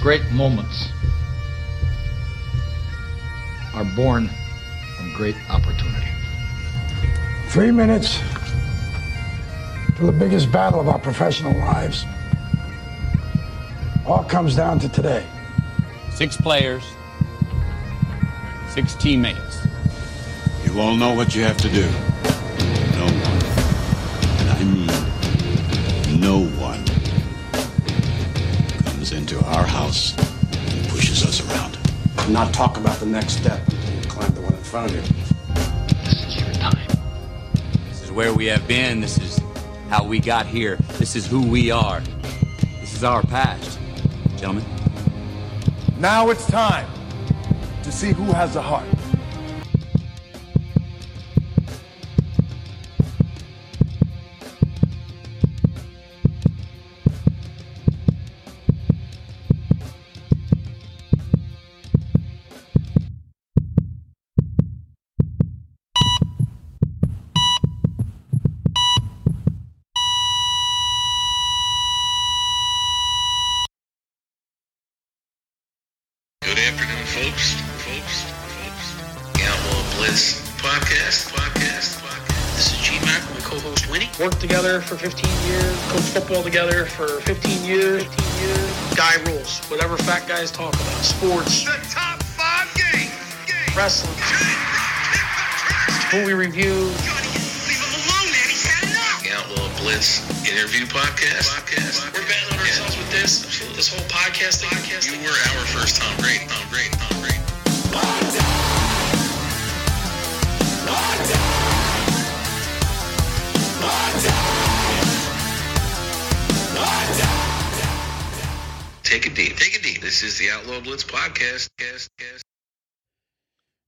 Great moments are born from great opportunity. Three minutes to the biggest battle of our professional lives. All comes down to today. Six players, six teammates. You all know what you have to do. Not talk about the next step until you climb the one in front of you. This is your time. This is where we have been. This is how we got here. This is who we are. This is our past. Gentlemen. Now it's time to see who has a heart. For 15 years, coached football together for 15 years. 15 years. Guy rules. Whatever fat guys talk about. Sports, The top five games. Game. wrestling, movie reviews. Leave him alone, man. He's had enough. The Outlaw Blitz interview podcast. Podcast. We're betting on ourselves with this. This whole podcasting. You were our first Tom Brady. Tom Brady. Tom Brady. Take a deep. Take a deep. This is the Outlaw Blitz podcast. Cast, cast.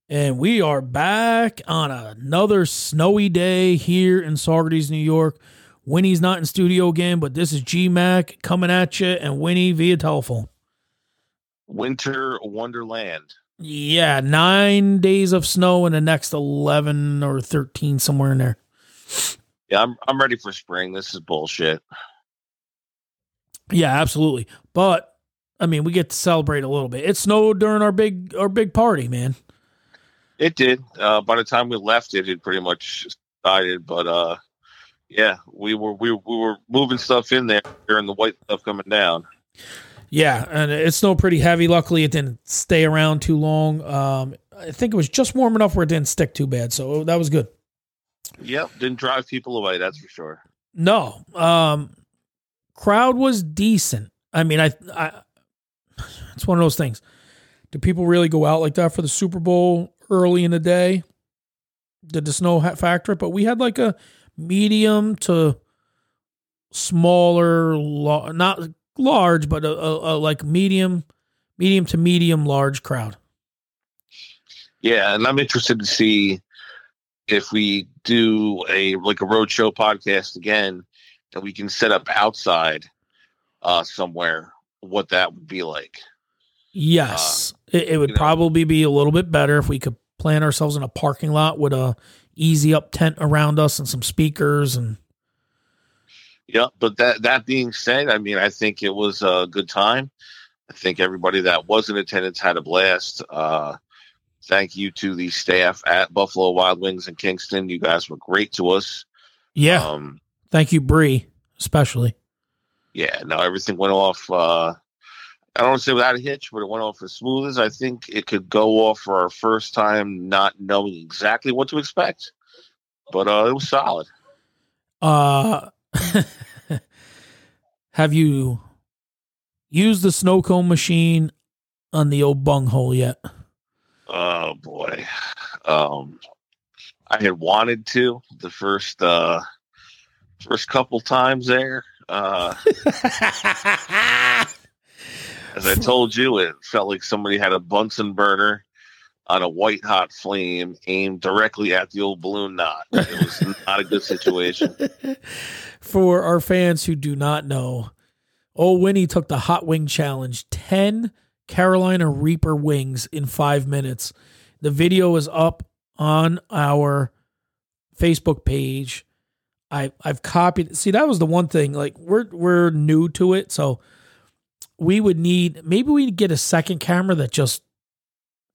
And we are back on another snowy day here in Saugerties, New York. Winnie's not in studio again, but this is G Mac coming at you and Winnie via telephone. Winter Wonderland. Yeah, nine days of snow and the next 11 or 13, somewhere in there. Yeah, I'm I'm ready for spring. This is bullshit. Yeah, absolutely. But I mean, we get to celebrate a little bit. It snowed during our big our big party, man. It did. Uh, by the time we left, it had pretty much died. But uh, yeah, we were we, we were moving stuff in there during the white stuff coming down. Yeah, and it snowed pretty heavy. Luckily, it didn't stay around too long. Um, I think it was just warm enough where it didn't stick too bad, so that was good. Yep, didn't drive people away. That's for sure. No, um, crowd was decent. I mean, I, I, it's one of those things. Do people really go out like that for the Super Bowl early in the day? Did the snow factor it? But we had like a medium to smaller, not large, but a, a, a like medium, medium to medium large crowd. Yeah, and I'm interested to see if we do a like a roadshow podcast again, and we can set up outside uh somewhere. What that would be like. Yes, it, it would you know. probably be a little bit better if we could plant ourselves in a parking lot with a easy up tent around us and some speakers and Yeah, but that that being said, I mean, I think it was a good time. I think everybody that was in attendance had a blast. Uh, thank you to the staff at Buffalo Wild Wings in Kingston. You guys were great to us. yeah. Um, thank you, Bree, especially. yeah, no, everything went off. Uh, I don't want to say without a hitch, but it went off as smooth as I think it could go off for our first time, not knowing exactly what to expect. But uh, it was solid. Uh, have you used the snow cone machine on the old bunghole yet? Oh boy. Um I had wanted to the first uh first couple times there. Uh as I told you, it felt like somebody had a Bunsen burner on a white hot flame aimed directly at the old balloon knot. It was not a good situation. For our fans who do not know, old Winnie took the hot wing challenge 10 Carolina Reaper wings in five minutes. The video is up on our Facebook page. I I've copied. See, that was the one thing. Like we're we're new to it, so we would need maybe we get a second camera that just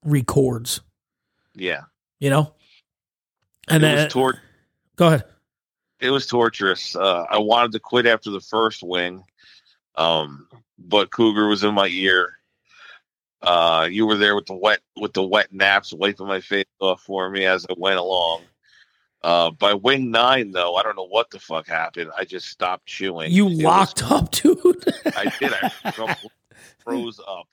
records. Yeah. You know. And it then was tor- go ahead. it was torturous. Uh, I wanted to quit after the first wing, um, but Cougar was in my ear. Uh, you were there with the wet with the wet naps, wiping my face off for me as I went along. Uh, by wing nine, though, I don't know what the fuck happened. I just stopped chewing. You It was- locked up, dude. I did. I froze up.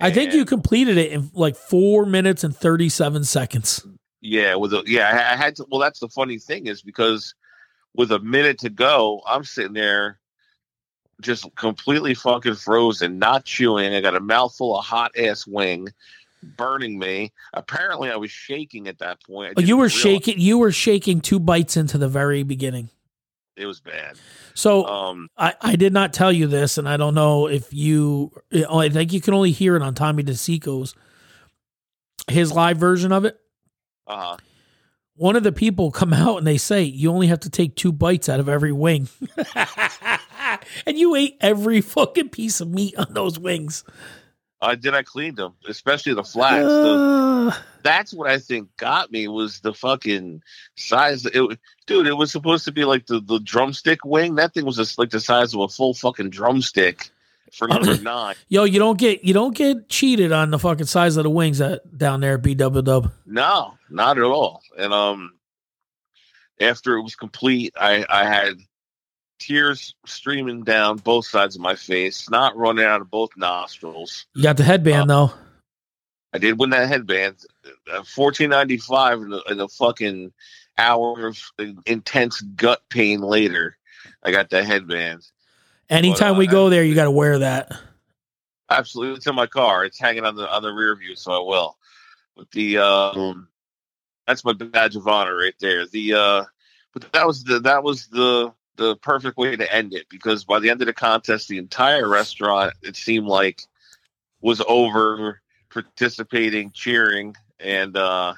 I think you completed it in like four minutes and thirty seven seconds. Yeah, with a yeah, I, I had to. Well, that's the funny thing is because with a minute to go, I'm sitting there just completely fucking frozen, not chewing. I got a mouthful of hot ass wing burning me. Apparently, I was shaking at that point. Oh, you were realize shaking. You were shaking two bites into the very beginning. It was bad. So Um, I, I did not tell you this, and I don't know if you. I think you can only hear it on Tommy DeSico's his live version of it. uh, huh. One of the people come out and they say you only have to take two bites out of every wing, and you ate every fucking piece of meat on those wings. I did. I cleaned them, especially the flats. The, that's what I think got me was the fucking size. It, dude, it was supposed to be like the, the drumstick wing. That thing was just like the size of a full fucking drumstick for number nine. yo, you don't get you don't get cheated on the fucking size of the wings that down there at B Double Dub. No, not at all. And um, after it was complete, I I had tears streaming down both sides of my face, not running out of both nostrils. You got the headband though. I did win that headband, uh, fourteen ninety five, and a, fucking hour of intense gut pain later. I got that headband. Anytime uh, we go there, you got to wear that. Absolutely, it's in my car. It's hanging on the on the rear view, so I will. But the um, that's my badge of honor right there. The uh, but that was the that was the the perfect way to end it because by the end of the contest, the entire restaurant it seemed like was over participating, cheering, and uh,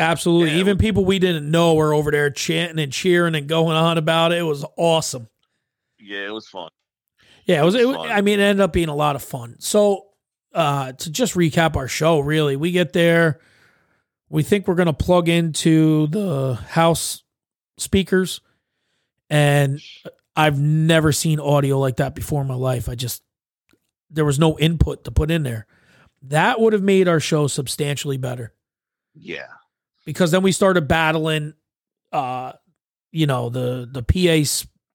Absolutely. Yeah, Even people we didn't know were over there chanting and cheering and going on about it. It was awesome. yeah, it was fun. Yeah, it was. It, was- Fun. I mean, it ended up being a lot of fun. So, uh, to just recap our show, really, we get there. We think we're going to plug into the house speakers, and I've never seen audio like that before in my life. I just there was no input to put in there. That would have made our show substantially better Yeah, because then we started battling uh you know the the PA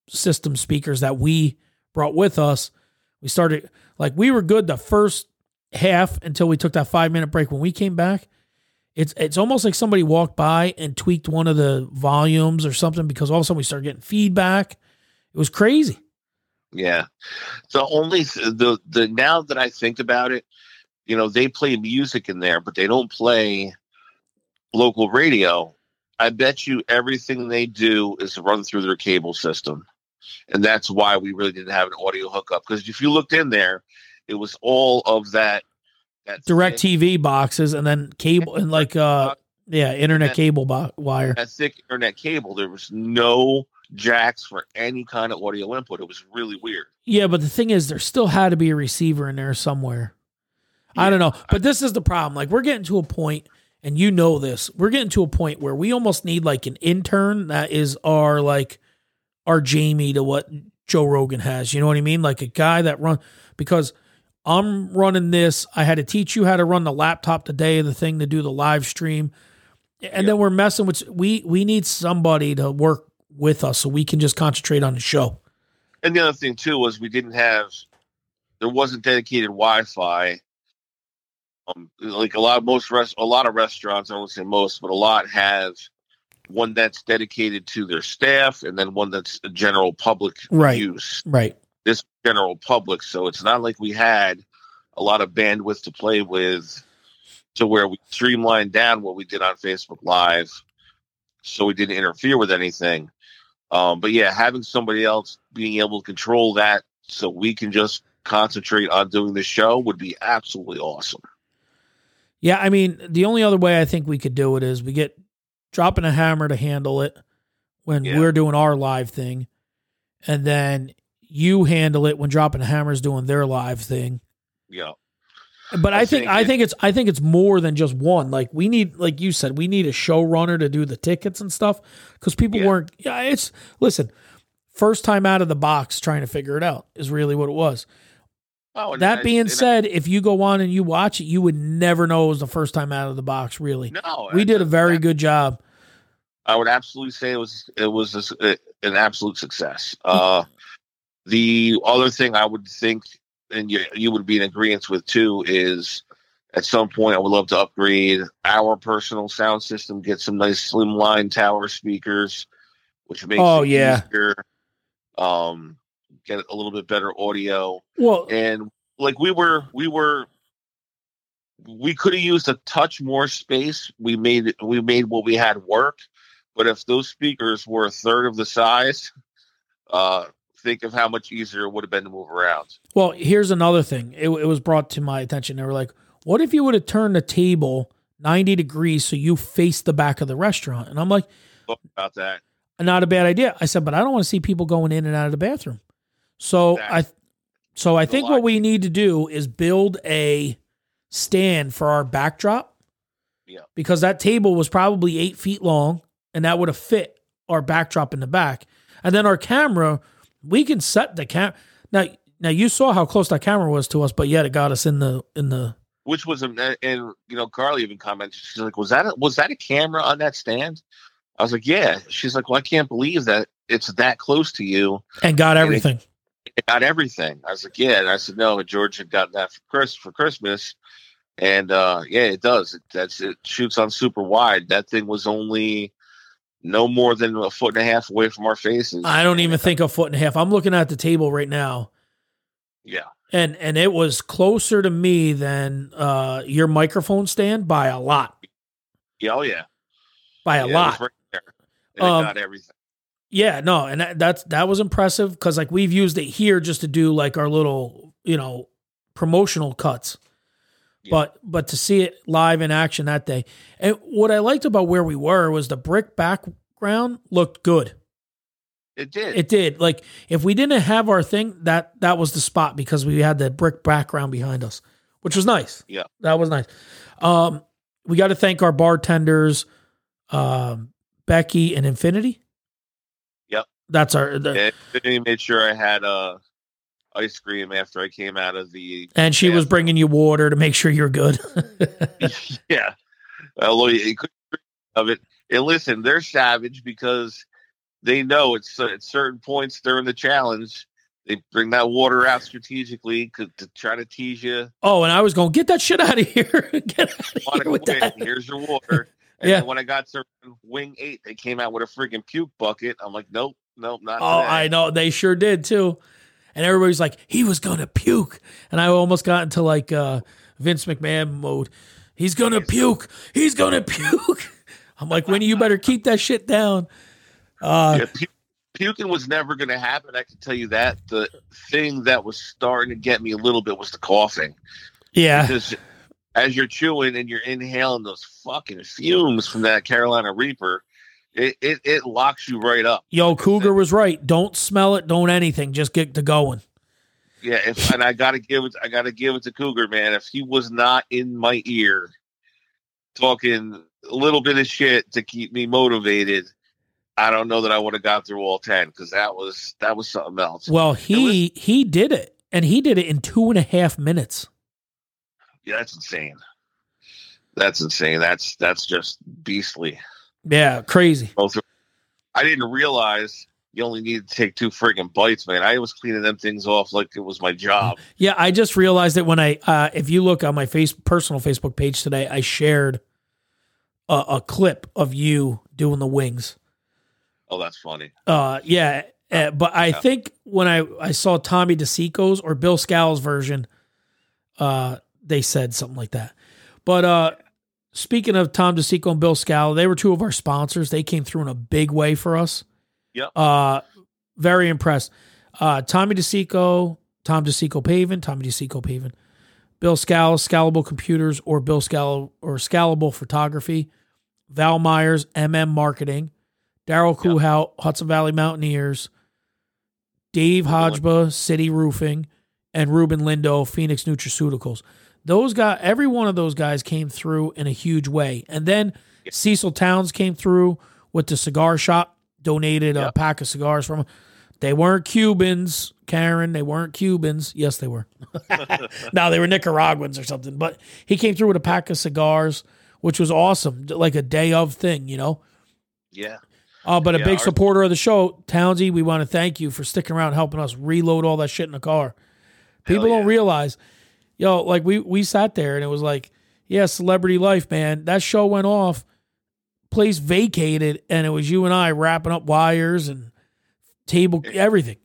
system speakers that we brought with us we started like we were good the first half until we took that 5 minute break when we came back it's it's almost like somebody walked by and tweaked one of the volumes or something because all of a sudden we started getting feedback it was crazy yeah. The only th- the the now that I think about it, you know, they play music in there, but they don't play local radio. I bet you everything they do is run through their cable system. And that's why we really didn't have an audio hookup. Because if you looked in there, it was all of that that DirecTV boxes and then cable and like uh yeah internet Yeah. cable bo- wire that thick internet cable. There was no jacks for any kind of audio input. It was really weird. Yeah, but the thing is, there still had to be a receiver in there somewhere. I don't know. But this is the problem. Like, we're getting to a point, and you know this, we're getting to a point where we almost need like an intern that is our, like, our Jamie to what Joe Rogan has. You know what I mean? Like a guy that run, because I'm running this. I had to teach you how to run the laptop today, the thing to do the live stream. And then we're messing with, we, we need somebody to work with us so we can just concentrate on the show. And the other thing too was we didn't have there wasn't dedicated Wi-Fi. Um, like a lot of most rest a lot of restaurants, I won't say most, but a lot have one that's dedicated to their staff and then one that's general public Right. use. Right. This general public, so it's not like we had a lot of bandwidth to play with to where we streamlined down what we did on Facebook Live so we didn't interfere with anything. Um, but yeah, having somebody else being able to control that so we can just concentrate on doing the show would be absolutely awesome. Yeah, I mean, the only other way I think we could do it is we get dropping a hammer to handle it when Yeah. we're doing our live thing, and then You handle it when dropping the hammers doing their live thing. Yeah. But I, I think, think I it- think it's I think it's more than just one. Like we need, like you said, we need a showrunner to do the tickets and stuff because people Yeah. weren't. Yeah, it's listen. First time out of the box, trying to figure it out is really what it was. Oh, That I- being and I- said, if you go on and you watch it, you would never know it was the first time out of the box. Really, no, we did a very good job. I would absolutely say it was it was a a- an absolute success. Uh, the other thing I would think, and you you would be in agreement with too, is at some point I would love to upgrade our personal sound system, get some nice slimline tower speakers, which makes Oh, it yeah. easier. Um, get a little bit better audio Well, and like we were we were we could have used a touch more space we made we made what we had work but if those speakers were a third of the size uh think of how much easier it would have been to move around Well, here's another thing. It, it was brought to my attention. They were like, "What if you would have turned the table 90 degrees so you face the back of the restaurant?" And I'm like, Thought about that "Not a bad idea." I said, "But I don't want to see people going in and out of the bathroom." So I, so I think what we need to do is build a stand for our backdrop. Yeah. Because that table was probably eight feet long, and that would have fit our backdrop in the back. And then our camera, we can set the cam. Now, now you saw how close that camera was to us, but yet it got us in the in the. which was a, and you know carly even commented she's like was that a, was that a camera on that stand i was like yeah she's like well i can't believe that it's that close to you And got And it- everything. it got everything. I was like, yeah. And I said, no, George had gotten that for Chris for Christmas. And uh yeah, it does. It that's it shoots on super wide. That thing was only no more than a foot and a half away from our faces. I don't even think a foot and a half. I'm looking at the table right now, Yeah. and and it was closer to me than uh your microphone stand by a lot, Yeah, oh yeah. by Yeah, a it was lot. right there. And Um, it got everything. Yeah, no, and that, that's that was impressive because like we've used it here just to do like our little you know promotional cuts, but but to see it live in action that day, and what I liked about where we were was the brick background looked good. It did. It did. Like if we didn't have our thing, that that was the spot because we had the brick background behind us, which was nice. Yeah. That was nice. Um, we got to thank our bartenders, um, Becky and Infinity. Yep. That's our. The, Infinity made sure I had uh ice cream after I came out of the and she was bringing you water to make sure you're good. yeah. Although you could of it. And listen, they're savage because they know it's at certain points during the challenge they bring that water out strategically to try to tease you. oh, and I was going get that shit out of here. get out of here with that. Here's your water. And Yeah. when I got to wing eight, they came out with a freaking puke bucket. I'm like, nope, nope, not. Oh, today. I know they sure did too. And everybody's like, he was gonna puke, and I almost got into like uh, Vince McMahon mode. He's gonna puke. He's gonna puke. I'm like, Winnie, you better keep that shit down. Uh, Yeah, pu- puking was never going to happen. I can tell you that. The thing that was starting to get me a little bit was the coughing. yeah, Because as you're chewing and you're inhaling those fucking fumes from that Carolina Reaper, it, it, it locks you right up. yo, Cougar was right. Don't smell it. Don't anything. Just get to going. Yeah, if, and I gotta give it, I gotta give it to Cougar, man. If he was not in my ear, talking a little bit of shit to keep me motivated, I don't know that I would have got through all ten because that was that was something else. Well, he he did it, and he did it in two and a half minutes. Yeah, that's insane. That's insane. That's that's just beastly. Yeah, crazy. I didn't realize you only need to take two friggin' bites, man. I was cleaning them things off like it was my job. Yeah, I just realized it when I, uh, if you look on my face personal Facebook page today, I shared a, a clip of you doing the wings. Oh, that's funny. Uh, yeah, uh, but I think when I I saw Tommy DeSico's or Bill Scow's version, uh, they said something like that. But uh, speaking of Tom DeSico and Bill Scow, they were two of our sponsors. They came through in a big way for us. Yep. Uh, very impressed. Uh, Tommy DeSico, Tom DeSico Pavin, Tommy DeSico Pavin, Bill Scal, Scalable Computers, or Bill Scal or Scalable Photography, Val Myers, MM Marketing, Daryl Kuhout, Hudson Valley Mountaineers, Dave Hodgeba, City Roofing, and Ruben Lindo, Phoenix Nutraceuticals. Those guys, every one of those guys came through in a huge way. And then Cecil Towns came through with the cigar shop, donated a pack of cigars from. them. They weren't Cubans, Karen. They weren't Cubans. Yes, they were. no, they were Nicaraguans or something. But he came through with a pack of cigars, which was awesome, like a day of thing, you know. Yeah. Uh, but a Yeah, big supporter of the show, Townsy, we want to thank you for sticking around, helping us reload all that shit in the car. People don't realize, yo, like we we sat there and it was like, yeah, celebrity life, man. That show went off, place vacated, and it was you and I wrapping up wires and table everything.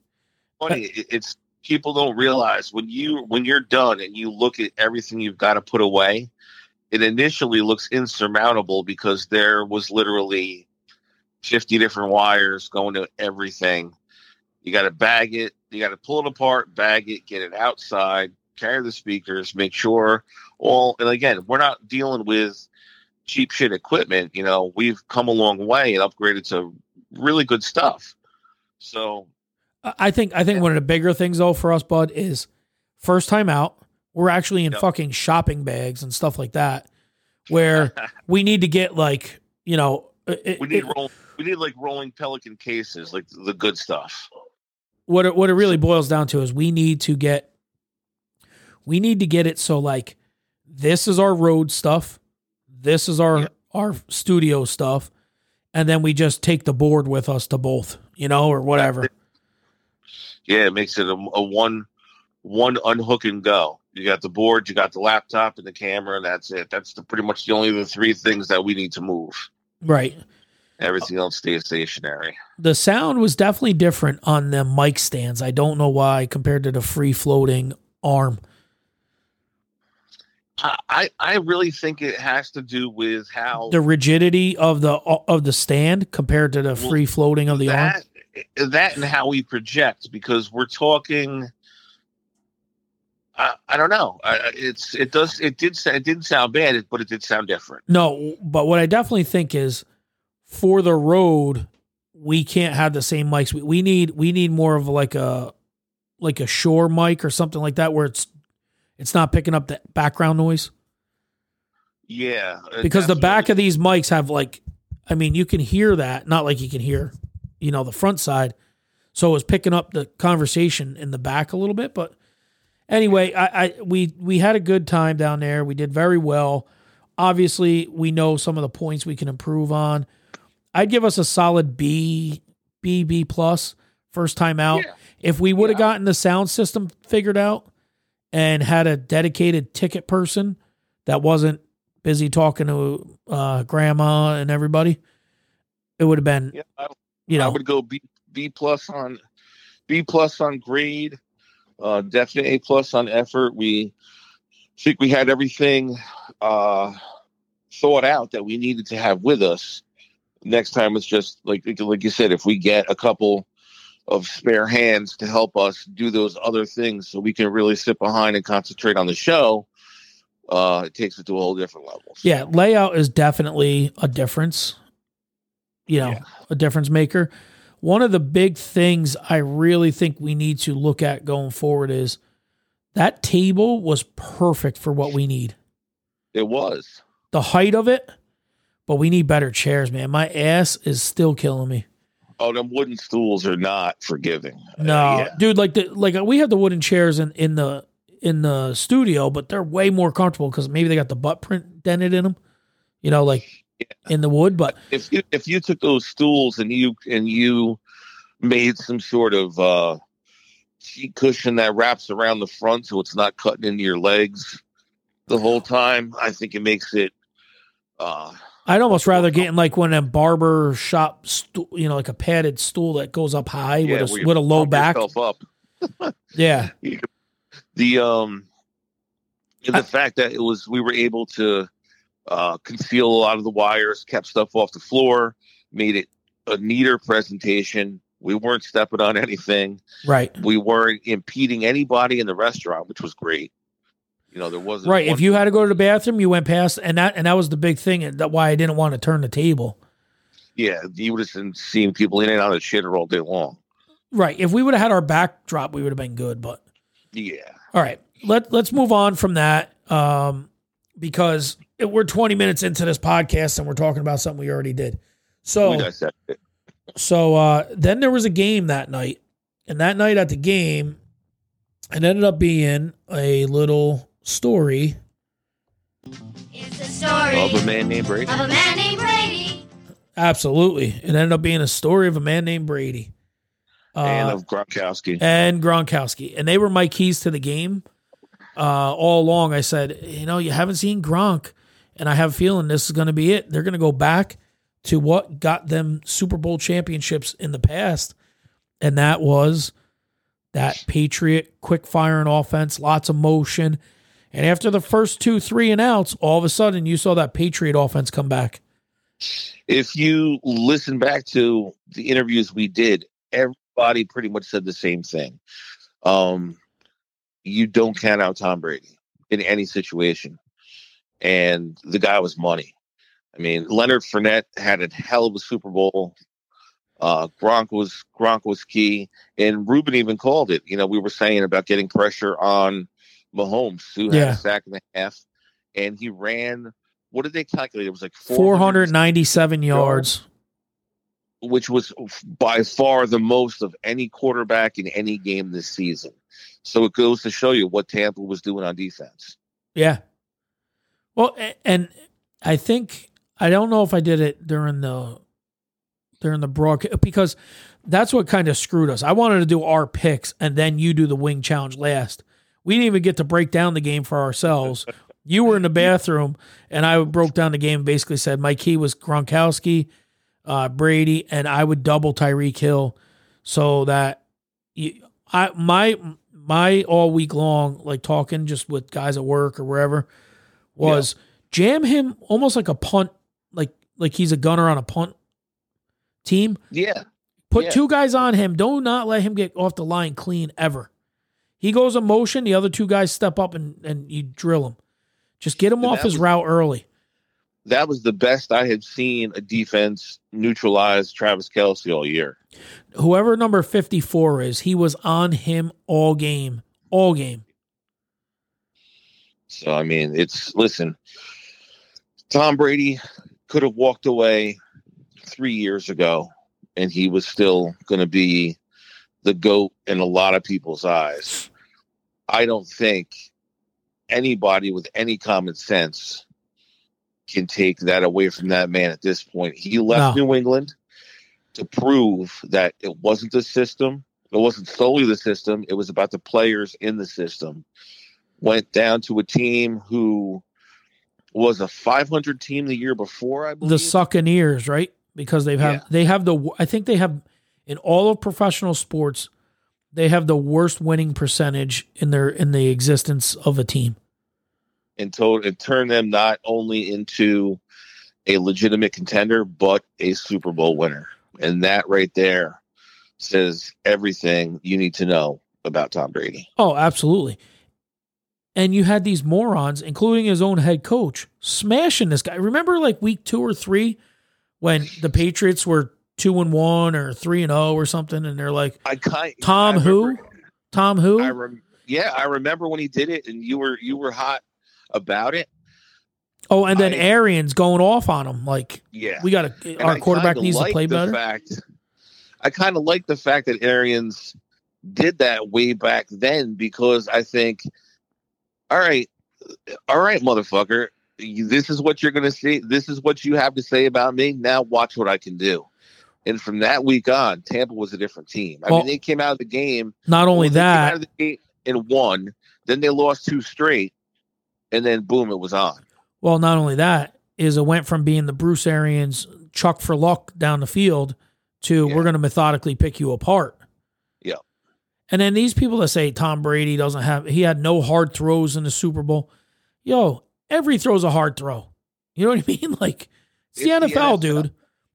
funny. It's people don't realize when you when you're done and you look at everything you've got to put away. It initially looks insurmountable because there was literally fifty different wires going to everything. You got to bag it. You got to pull it apart, bag it, get it outside, carry the speakers, make sure all. And again, we're not dealing with cheap shit equipment. You know, we've come a long way and upgraded to really good stuff. So I think I think one of the bigger things though for us, Bud, is first time out. We're actually in fucking shopping bags and stuff like that, where we need to get like you know it, we need roll, we need like rolling pelican cases, like the good stuff. what it, what it really boils down to is we need to get we need to get it so like this is our road stuff this is our our studio stuff and then we just take the board with us to both you know or whatever Yeah, it makes it a, a one one unhook and go. You got the board, you got the laptop, and the camera, and that's it. That's the, pretty much the only the three things that we need to move. right Everything else stays stationary. the sound was definitely different on the mic stands i don't know why compared to the free floating arm I, I really think it has to do with how the rigidity of the of the stand compared to the free floating of the arm that that and how we project because we're talking. I, I don't know. I, it's it does it did it didn't sound bad, but it did sound different. No, but what I definitely think is for the road, we can't have the same mics. We, we need we need more of like a like a Shure mic or something like that where it's it's not picking up the background noise. Yeah, Because the back of these mics have like I mean, you can hear that, not like you can hear, you know, the front side. So it was picking up the conversation in the back a little bit, but anyway, I, I we we had a good time down there. We did very well. Obviously, we know some of the points we can improve on. I'd give us a solid B, B, B plus first time out. If we would have gotten the sound system figured out and had a dedicated ticket person that wasn't busy talking to uh, grandma and everybody, it would have been, Yeah, I, you know, I would go B B plus on B plus on grade, uh, definite A plus on effort. We think we had everything uh, thought out that we needed to have with us. Next time it's just like like you said, if we get a couple of spare hands to help us do those other things, so we can really sit behind and concentrate on the show. Uh, it takes it to a whole different level. Yeah, layout is definitely a difference. You know, a difference maker. One of the big things I really think we need to look at going forward is that table was perfect for what we need. It was. The height of it, but we need better chairs, man. My ass is still killing me. Oh, them wooden stools are not forgiving. No, dude, like the like we have the wooden chairs in in the in the studio, but they're way more comfortable because maybe they got the butt print dented in them. You know, like in the wood. But if you if you took those stools and you and you made some sort of uh seat cushion that wraps around the front so it's not cutting into your legs the whole time, I think it makes it uh I'd almost rather get in like one of them barber shop, stu- you know, like a padded stool that goes up high yeah, with a with a low back. up. Yeah, the um the fact that it was we were able to uh conceal a lot of the wires kept stuff off the floor made it a neater presentation. We weren't stepping on anything. Right, we weren't impeding anybody in the restaurant which was great you know there wasn't right. If you had to go to the bathroom, you went past, and that and that was the big thing. and That why I didn't want to turn the table. yeah you would have seeing people in and out of the shitter all day long right. If we would have had our backdrop, we would have been good. But Yeah. all right, let let's move on from that um, because it, we're 20 minutes into this podcast and we're talking about something we already did. So We dissect it. So uh, then there was a game that night, and that night at the game, it ended up being a little story. It's a story Of a man named Brady. of a man named Brady. Absolutely, it ended up being a story of a man named Brady uh, and of Gronkowski. and Gronkowski, and they were my keys to the game. Uh, all along, I said, you know, you haven't seen Gronk, and I have a feeling this is going to be it. They're going to go back to what got them Super Bowl championships in the past, and that was that Patriot quick firing offense, lots of motion. And after the first two, three and outs, all of a sudden you saw that Patriot offense come back. if you listen back to the interviews we did, everybody pretty much said the same thing. Um, you don't count out Tom Brady in any situation, and the guy was money. I mean, Leonard Fournette had a hell of a Super Bowl. Uh, Gronk was Gronk was key, and Ruben even called it. You know, we were saying about getting pressure on Mahomes, who had a sack and a half, and he ran. What did they calculate? It was like 497 yards. which was by far the most of any quarterback in any game this season. So it goes to show you what Tampa was doing on defense. Yeah. Well, and I think I don't know if I did it during the during the broadcast because that's what kind of screwed us. I wanted to do our picks and then you do the wing challenge last. We didn't even get to break down the game for ourselves. you were in the bathroom and I broke down the game and basically said my key was Gronkowski, uh, Brady, and I would double Tyreek Hill so that you, I my my all week long like talking just with guys at work or wherever was jam him almost like a punt like like he's a gunner on a punt team Yeah. put Yeah. two guys on him do not let him get off the line clean ever he goes in motion the other two guys step up and and you drill him just get him And off his was- route early That was the best I had seen a defense neutralize Travis Kelce all year. whoever number 54 is he was on him all game all game So I mean, it's listen. Tom Brady could have walked away three years ago, and he was still going to be the goat in a lot of people's eyes. I don't think anybody with any common sense can take that away from that man at this point. He left No. New England to prove that it wasn't the system. It wasn't solely the system. It was about the players in the system went down to a team who was a 500 team the year before, I believe. the Succaneers, right? Because they've have Yeah. they have the I think they have in all of professional sports they have the worst winning percentage in their in the existence of a team. and told and turned them not only into a legitimate contender but a Super Bowl winner. And that right there says everything you need to know about Tom Brady. Oh, absolutely. And you had these morons, including his own head coach, smashing this guy. Remember, like week two or three, when the Patriots were two and one or three and zero or something, and they're like, I kind Tom I who? remember- Tom who? I rem- yeah, I remember when he did it and you were you were hot about it. oh, and then I- Arians going off on him, like Yeah. we got to. Our I quarterback needs to play better. Fact, I kind of like the fact that Arians did that way back then because I think, all right, all right, motherfucker, this is what you're going to see. This is what you have to say about me. Now watch what I can do. And from that week on, Tampa was a different team. I Well- mean, they came out of the game. Not only well, they came out that, of the game and won. Then they lost two straight, and then boom, it was on. Well, not only that is it went from being the Bruce Arians chuck for luck down the field to we're going to methodically pick you apart. Yeah. And then these people that say Tom Brady doesn't have he had no hard throws in the Super Bowl. Yo, every throw's a hard throw. You know what I mean? Like it's the It's the NFL, NFL. dude.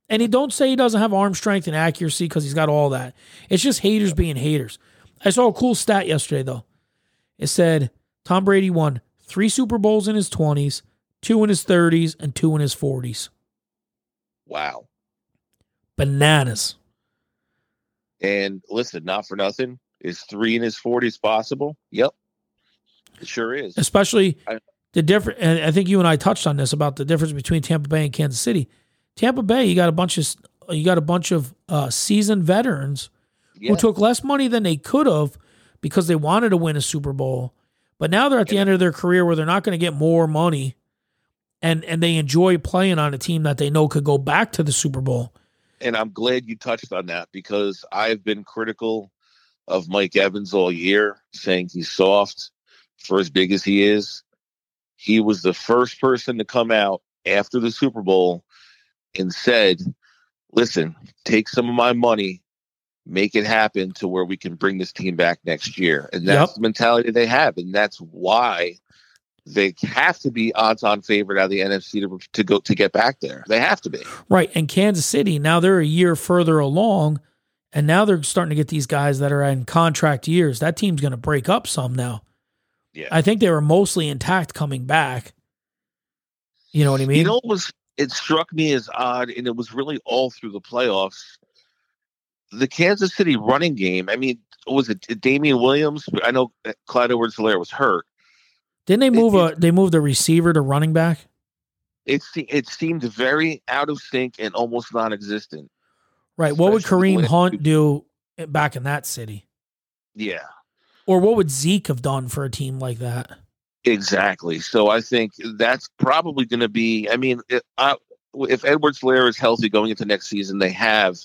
And he don't say he doesn't have arm strength and accuracy because he's got all that. It's just haters being haters. I saw a cool stat yesterday though. It said Tom Brady won three Super Bowls in his twenties, two in his thirties, and two in his forties. Wow. Bananas. And listen, not for nothing, is three in his forties possible? Yep, it sure is. especially I- the different. And I think you and I touched on this about the difference between Tampa Bay and Kansas City. Tampa Bay, you got a bunch of you got a bunch of uh, seasoned veterans who took less money than they could have because they wanted to win a Super Bowl, but now they're at the end of their career where they're not going to get more money, and and they enjoy playing on a team that they know could go back to the Super Bowl. and I'm glad you touched on that because I've been critical of Mike Evans all year, saying he's soft for as big as he is. He was the first person to come out after the Super Bowl and said, "Listen, take some of my money, make it happen to where we can bring this team back next year." And that's Yep. the mentality they have, and that's why they have to be odds-on favorite out of the NFC to, to go to get back there. They have to be. Right. And Kansas City, now they're a year further along, and now they're starting to get these guys that are in contract years. That team's going to break up some now. Yeah. I think they were mostly intact coming back. You know what I mean? You know, it was it struck me as odd, and it was really all through the playoffs. The Kansas City running game. I mean, was it Damien Williams? I know uh, Clyde Edwards-Helaire was hurt. Didn't they move a they moved the receiver to running back? It it seemed very out of sync and almost non-existent. Right. What would Kareem Hunt do back in that city? Yeah, Or what would Zeke have done for a team like that? Exactly. So I think that's probably going to be. I mean, it, I, if is healthy going into next season, they have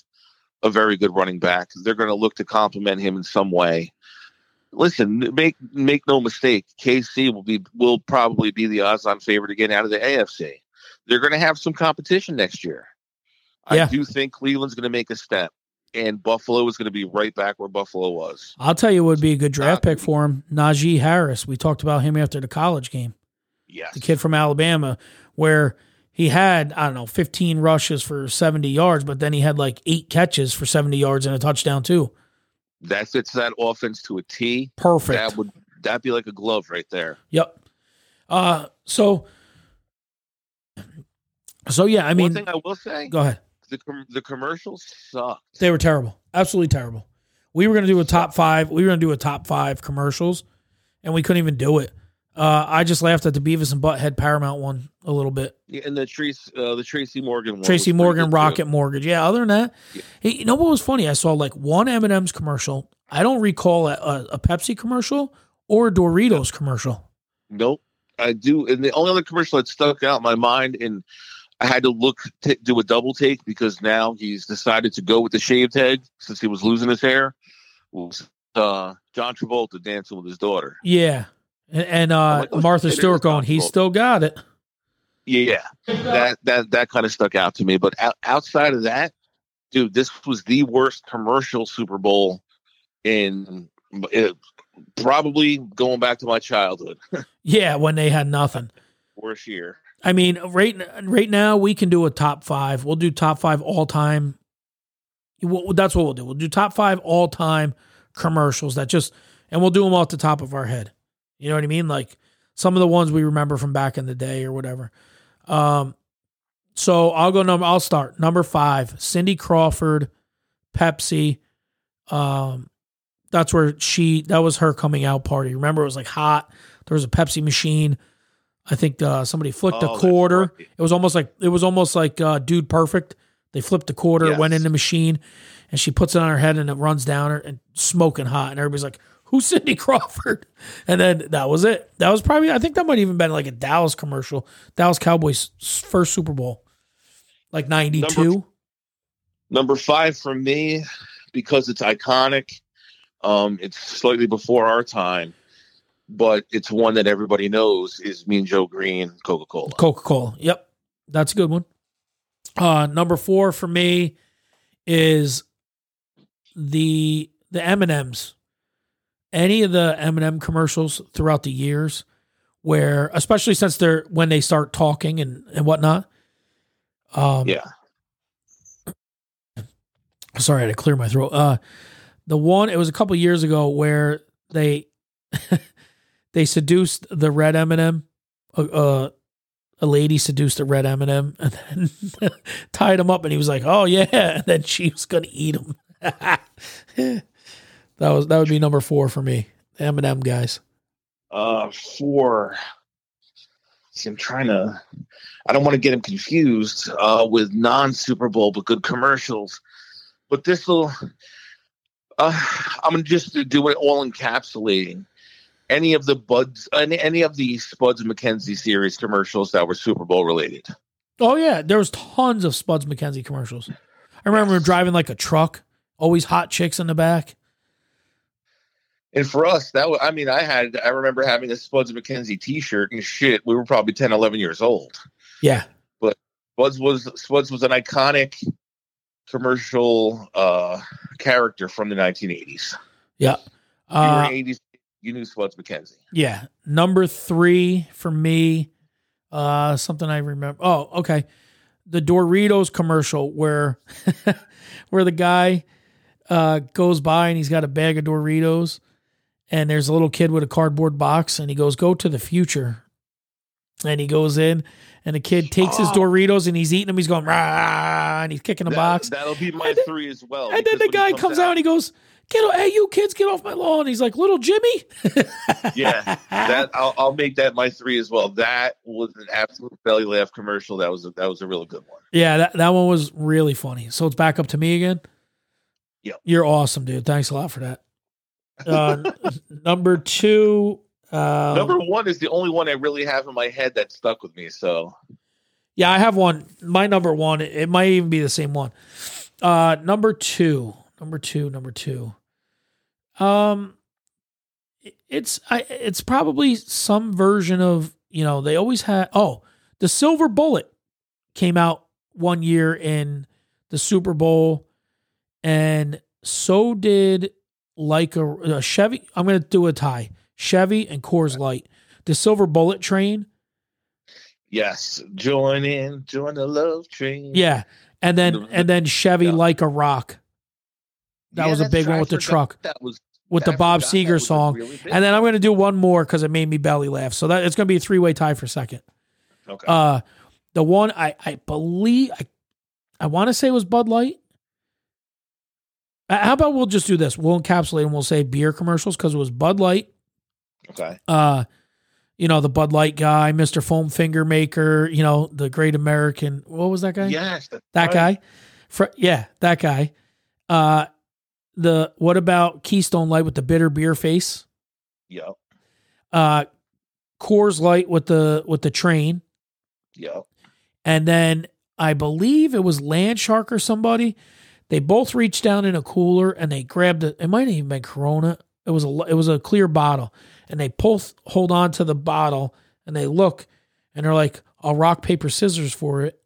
a very good running back. They're going to look to complement him in some way. Listen, make make no mistake, KC will be will probably be the odds-on favorite again out of the AFC. They're going to have some competition next year. Yeah. I do think Cleveland's going to make a step, and Buffalo is going to be right back where Buffalo was. I'll tell you what would be a good draft pick for him. Najee Harris. We talked about him after the college game. Yes, the kid from Alabama, where he had, I don't know, 15 rushes for 70 yards, but then he had like eight catches for 70 yards and a touchdown, too. that fits that offense to a T. Perfect. That would that be like a glove right there. Yep. Uh, so, so yeah, I mean, one thing I will say, go ahead. The com- the commercials sucked. They were terrible. Absolutely terrible. We were going to do a top five. We were going to do a top five commercials, and we couldn't even do it. Uh, I just laughed at the Beavis and Butthead Paramount one a little bit. Yeah, and the Tracy uh, the Tracy Morgan one. Tracy Morgan good, too. Rocket Mortgage. Yeah. Other than that, hey, you know what was funny? I saw like one M and M's commercial. I don't recall a, a, a Pepsi commercial or a Doritos commercial. Nope, I do. And the only other commercial that stuck out in my mind, and I had to look t- do a double take because now he's decided to go with the shaved head since he was losing his hair. Was uh, John Travolta dancing with his daughter? Yeah, and, and uh, like, oh, Martha Stewart going, he's possible. still got it. Yeah, that that that kind of stuck out to me. But out, outside of that, dude, this was the worst commercial Super Bowl in it, probably going back to my childhood. Yeah, when they had nothing. worst year. I mean, right right now we can do a top five. We'll do top five all time. Well, that's what we'll do. We'll do top five all time commercials that just, and we'll do them off the top of our head. You know what I mean? Like some of the ones we remember from back in the day or whatever. Um, so I'll go number. I'll start number five. Cindy Crawford, Pepsi. Um, that's where she. That was her coming out party. Remember, it was like hot. There was a Pepsi machine. I think uh, somebody flipped Oh, a quarter. It was almost like it was almost like uh, Dude Perfect. They flipped a quarter, it went in the machine, and she puts it on her head, and it runs down her and smoking hot, and everybody's like, "Who's Cindy Crawford?" And then that was it. That was probably I think that might even been like a Dallas commercial, Dallas Cowboys first Super Bowl, like ninety two. Number- Number five for me, because it's iconic. Um, it's slightly before our time, but it's one that everybody knows is Mean Joe Greene, Coca Cola. Coca Cola. Yep, that's a good one. Uh, number four for me is the the M and M's. Any of the M and M commercials throughout the years, where especially since they're when they start talking and and whatnot. Um, yeah. Sorry, I had to clear my throat. Uh, the one it was a couple years ago where they they seduced the red M and M. Uh, a lady seduced a red M and then tied him up, and he was like, "Oh yeah," and then she was gonna eat him. that was that would be number four for me. Eminem guys. Uh, four. See, I'm trying to. I don't want to get him confused uh, with non Super Bowl but good commercials. But this will. Uh, I'm just do it all encapsulating. Any of the Buds, any, any of the Spuds MacKenzie series commercials that were Super Bowl related. Oh yeah, there was tons of Spuds MacKenzie commercials. I remember him driving like a truck, always hot chicks in the back. And for us, that was, I mean, I had, I remember having a Spuds MacKenzie t shirt and shit. We were probably 10, 11 years old. Yeah. But Spuds was, Spuds was an iconic commercial uh, character from the 1980s. Yeah. Uh, you were 80s, you knew Spuds MacKenzie. yeah. Number three for me, uh, something I remember. Oh, okay. The Doritos commercial where where the guy uh, goes by and he's got a bag of Doritos and there's a little kid with a cardboard box and he goes, Go to the future. And he goes in and the kid takes his Oh. Doritos and he's eating them. He's going, rah, and he's kicking the That- box. That'll be my three as well. And then the guy comes out and he goes, Get hey, you kids, get off my lawn. He's like, Little Jimmy. yeah, that I'll, I'll make that my three as well. That was an absolute belly laugh commercial. That was a, that was a really good one. Yeah, that, that one was really funny. So it's back up to me again. Yep. You're awesome, dude. Thanks a lot for that. Uh, number two. Uh, Number one is the only one I really have in my head that stuck with me. So yeah, I have one. My number one. It, it might even be the same one. Uh, number two. Number two. Number two. Um, it's I. It's probably some version of you know they always had. Oh, the Silver Bullet came out one year in the Super Bowl, and so did like a, a Chevy. I'm going to do a tie. Chevy and Coors Light. The Silver Bullet train. yes, join in, join the love train. Yeah, and then and then Chevy yeah. like a rock. That Yeah, was a big one I with the truck. That was with the Bob Seger song. really and then I'm going to do one more because it made me belly laugh. So that it's going to be a three way tie for second. Okay. Uh, the one I I believe I I want to say was Bud Light. How about we'll just do this? We'll encapsulate and we'll say beer commercials because it was Bud Light. okay. Uh, you know the Bud Light guy, Mister Foam Finger Maker. You know the Great American. What was that guy? Yes, That right. guy? Fr- yeah, that guy. Uh the what about Keystone Light with the bitter beer face? Yep. Uh Coors Light with the with the train. Yep. And then I believe it was Land Shark or somebody. They both reached down in a cooler and they grabbed it. It might have even been Corona. It was a it was a clear bottle, and they both hold on to the bottle and they look and they're like, "I'll rock paper scissors for it."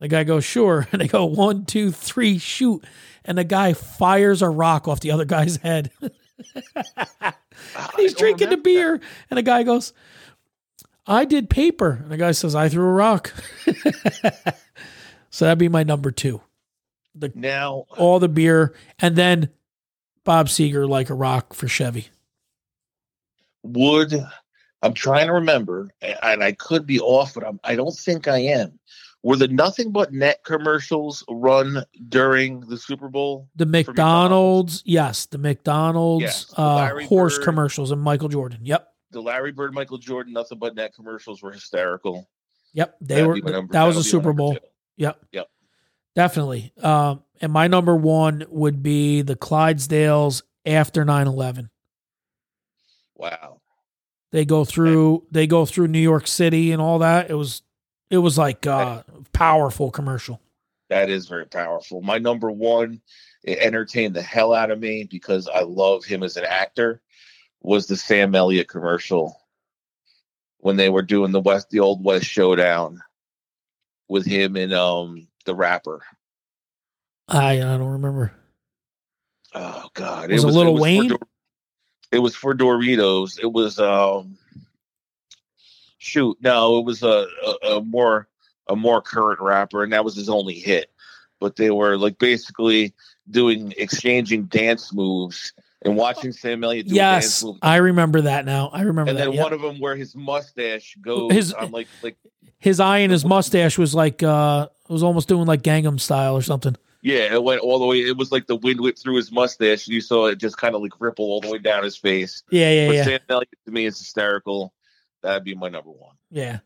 The guy goes, "Sure," and they go one, two, three, shoot, and the guy fires a rock off the other guy's head. He's drinking the beer, and the guy goes, I did paper. And the guy says, I threw a rock. so that'd be my number two. The Now, all the beer, and then Bob Seger like a rock for Chevy. would I'm trying to remember, and I could be off, but I'm, I don't think I am. Were the nothing but net commercials run during the Super Bowl? The for McDonald's, yes, the McDonald's Yes, the uh, horse Bird. commercials and Michael Jordan. Yep, The Larry Bird, Michael Jordan, nothing but net commercials were hysterical. yep, they That'd were. number- that was a that'll be my Super Bowl. two. Yep, Yep. definitely. Um, and my number one would be the Clydesdales after 9-11. Wow. They go through they go through New York City and all that. It was it was like uh powerful commercial. That is very powerful. My number one, it entertained the hell out of me because I love him as an actor, was the Sam Elliott commercial when they were doing the West, the old West Showdown with him and um the rapper. I I don't remember. Oh God, It Was it Lil for Wayne? Dor- it was for Doritos. It was um, shoot, no, it was a, a, a more a more current rapper, and that was his only hit. But they were like basically doing exchanging dance moves and watching Sam Elliott do a dance Yes. I remember that now. I remember And that. then yep. one of them where his mustache goes His- on like like His eye and his mustache was like uh was almost doing like Gangnam style or something. Yeah, it went all the way. It was like the wind whipped through his mustache, and you saw it just kind of like ripple all the way down his face. Yeah, yeah, but yeah. Sam Elliott to me is hysterical. That'd be my number one. Yeah.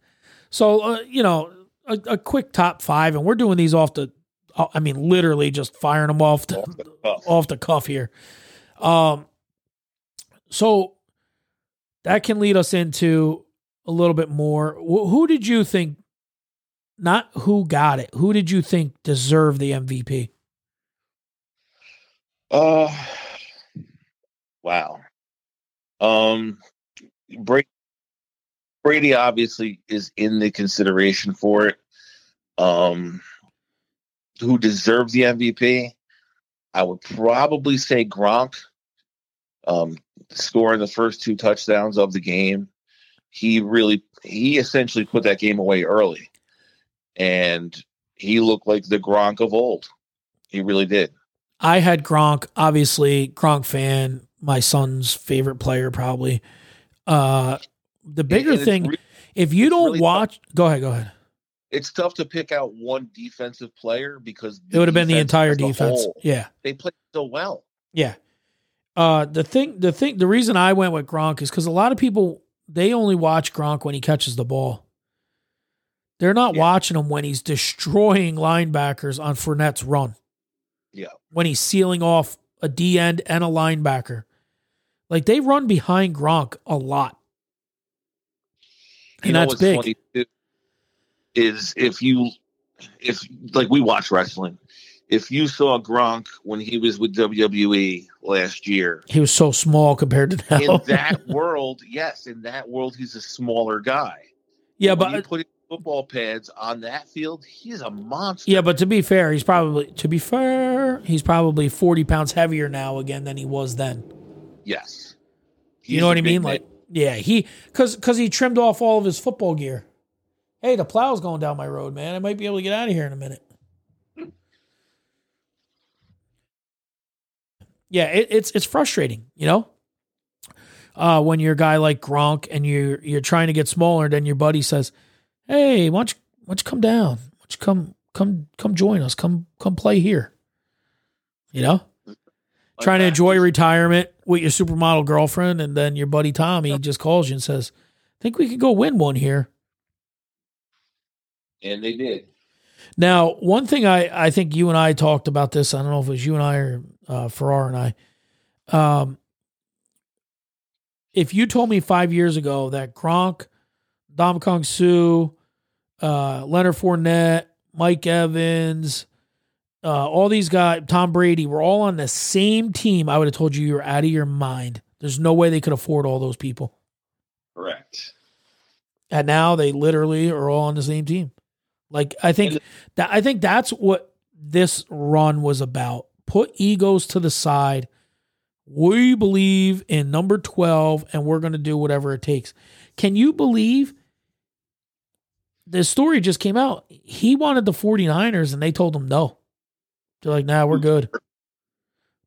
So uh, you know, a, a quick top five, and we're doing these off the. uh, I mean, literally just firing them off the Off the cuff. off the cuff here. Um. So that can lead us into a little bit more. Wh- Who did you think? Not who got it. Who did you think deserved the MVP? Uh, wow. Um, Brady, Brady obviously is in the consideration for it. Um, who deserves the MVP? I would probably say Gronk. Um, scoring the first two touchdowns of the game, he really he essentially put that game away early, and he looked like the Gronk of old. He really did. I had Gronk, obviously Gronk fan, my son's favorite player probably. Uh the bigger And thing, re- if you don't really watch, go ahead, go ahead. it's tough to pick out one defensive player because It would have been the entire defense. whole, Yeah. they played so well. Yeah. Uh the thing the thing the reason I went with Gronk is because a lot of people they only watch Gronk when he catches the ball. They're not Yeah. watching him when he's destroying linebackers on Fournette's run. Yeah, When he's sealing off a D end and a linebacker. Like they run behind Gronk a lot. You And know that's what's big. funny too, is if you if like we watch wrestling, if you saw Gronk when he was with WWE last year, He was so small compared to now. in that world, yes, in that world, he's a smaller guy. yeah, when you but put his football pads on that field, he's a monster. yeah, but to be fair, he's probably to be fair, he's probably forty pounds heavier now again than he was then. yes, you know what I mean? Like, yeah, he because because he trimmed off all of his football gear. Hey, the plow's going down my road, man. I might be able to get out of here in a minute. Yeah, it, it's it's frustrating, you know. Uh, when you're a guy like Gronk and you're you're trying to get smaller, then your buddy says, "Hey, why don't you, why don't you come down? Why don't you come come come join us? Come come play here." You know, Like trying to enjoy retirement with your supermodel girlfriend, and then your buddy Tommy just calls you and says, "I think we could go win one here." and they did. Now, one thing I, I think you and I talked about this. I don't know if it was you and I or uh, Farrar and I. Um, if you told me five years ago that Gronk, Ndamukong Suh, uh, Leonard Fournette, Mike Evans, uh, all these guys, Tom Brady, were all on the same team, I would have told you you were out of your mind. There's no way they could afford all those people. Correct. And now they literally are all on the same team. Like I think that I think that's what this run was about. Put egos to the side. We believe in number 12 and we're going to do whatever it takes. Can you believe the story just came out? He wanted the 49ers and they told him no. They're like, "Nah, we're good."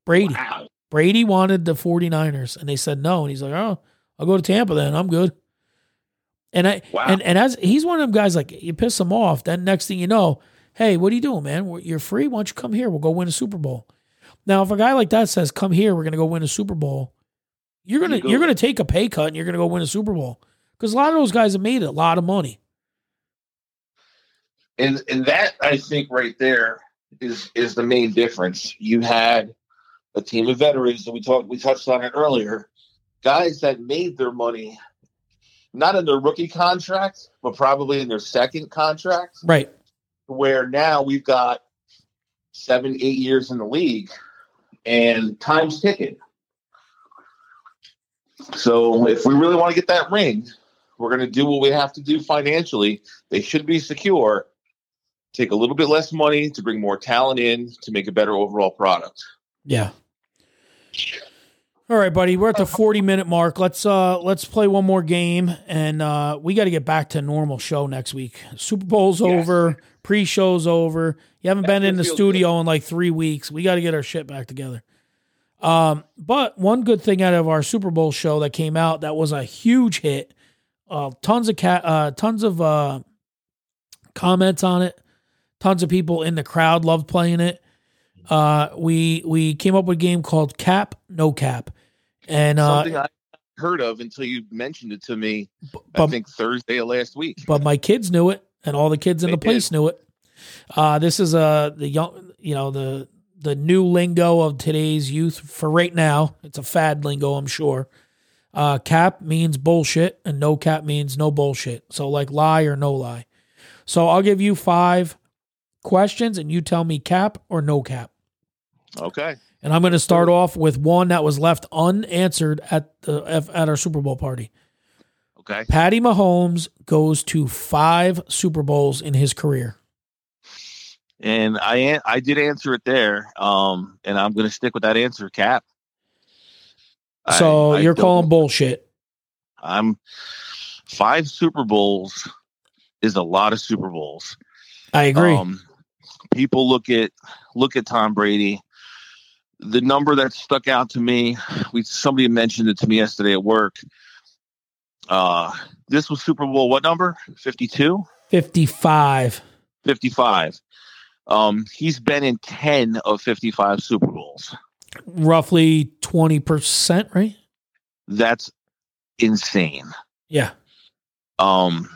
Brady. Wow. Brady wanted the 49ers and they said no and he's like, "Oh, I'll go to Tampa then. I'm good." And I Wow. and and as he's one of them guys like you piss him off, then next thing you know, hey, what are you doing, man? You're free. Why don't you come here? We'll go win a Super Bowl. Now, if a guy like that says, "Come here, we're going to go win a Super Bowl," you're gonna You you're gonna take a pay cut and you're going to go win a Super Bowl because a lot of those guys have made a lot of money. and and that I think right there is is the main difference. You had a team of veterans, that we talked we touched on it earlier. Guys that made their money, not in their rookie contract, but probably in their second contract. Right. Where now we've got seven, eight years in the league, and time's ticking. So if we really want to get that ring, we're going to do what we have to do financially. They should be secure. Take a little bit less money to bring more talent in to make a better overall product. Yeah. All right, buddy. We're at the 40 minute mark. Let's uh let's play one more game and uh we got to get back to normal show next week. Super Bowl's Yes. over, pre-show's over. You haven't been in the studio in like 3 weeks. We got to get our shit back together. Um but one good thing out of our Super Bowl show that came out that was a huge hit. Uh tons of cat uh tons of uh comments on it. Tons of people in the crowd loved playing it. Uh, we we came up with a game called Cap No Cap, and uh, Something I heard of until you mentioned it to me. I think Thursday of last week. but my kids knew it, and all the kids in They the place knew it. Uh, this is uh the young, you know the the new lingo of today's youth. For right now, it's a fad lingo, I'm sure. Uh, cap means bullshit, and no cap means no bullshit. So like lie or no lie. So I'll give you five questions, and you tell me cap or no cap. Okay. And I'm going to start off with one that was left unanswered at the at our Super Bowl party. Okay. Patty Mahomes goes to five Super Bowls in his career. And I I did answer it there. Um, and I'm going to stick with that answer, Cap. So I you're don't- calling bullshit. I'm five Super Bowls is a lot of Super Bowls. I agree. Um, people look at look at Tom Brady. The number that stuck out to me, we somebody mentioned it to me yesterday at work. Uh, this was Super Bowl what number? 52? 55. 55. Um, he's been in 10 of 55 Super Bowls. Roughly 20%, right? That's insane. Yeah. Um,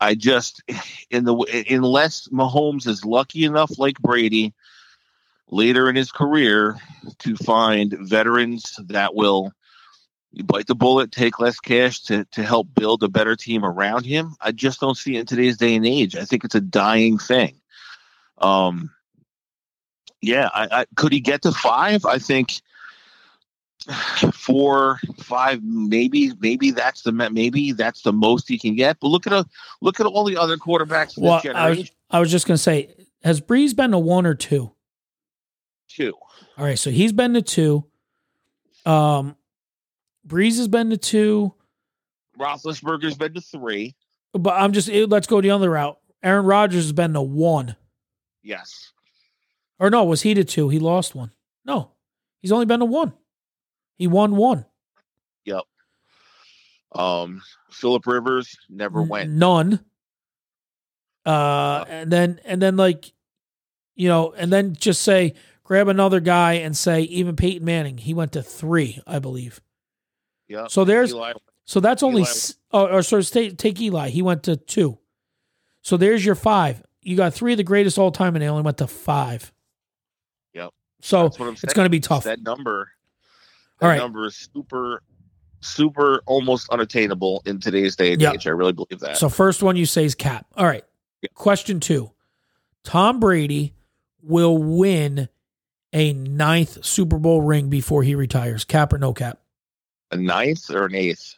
I just in the unless Mahomes is lucky enough, like Brady, later in his career, to find veterans that will bite the bullet, take less cash to to help build a better team around him. I just don't see it in today's day and age. I think it's a dying thing. Um, yeah, I, I could he get to five? I think four, five, maybe, maybe that's the maybe that's the most he can get. But look at a look at all the other quarterbacks Well, this I was. I was just going to say, has Brees been to one or two? Two. All right. So he's been to two. Um, Brees has been to two. Roethlisberger's been to three. But I'm just, let's go the other route. Aaron Rodgers has been to one. Yes. Or no, was he to two? He lost one. No, he's only been to one. He won one. Yep. Um, Philip Rivers never went. None. Uh, and then and then like, you know, and then just say grab another guy and say even Peyton Manning. He went to three, I believe. Yep. So there's Eli- so that's only Eli- s- oh, or so take take Eli. He went to two. So there's your five. You got three of the greatest all time, and they only went to five. Yep. So That's what I'm it's going to be tough. That number, that All right. number is super, super almost unattainable in today's day and Yep. age. I really believe that. So first one you say is cap. All right. Question two. Tom Brady will win a ninth Super Bowl ring before he retires. Cap or no cap? a ninth or an eighth?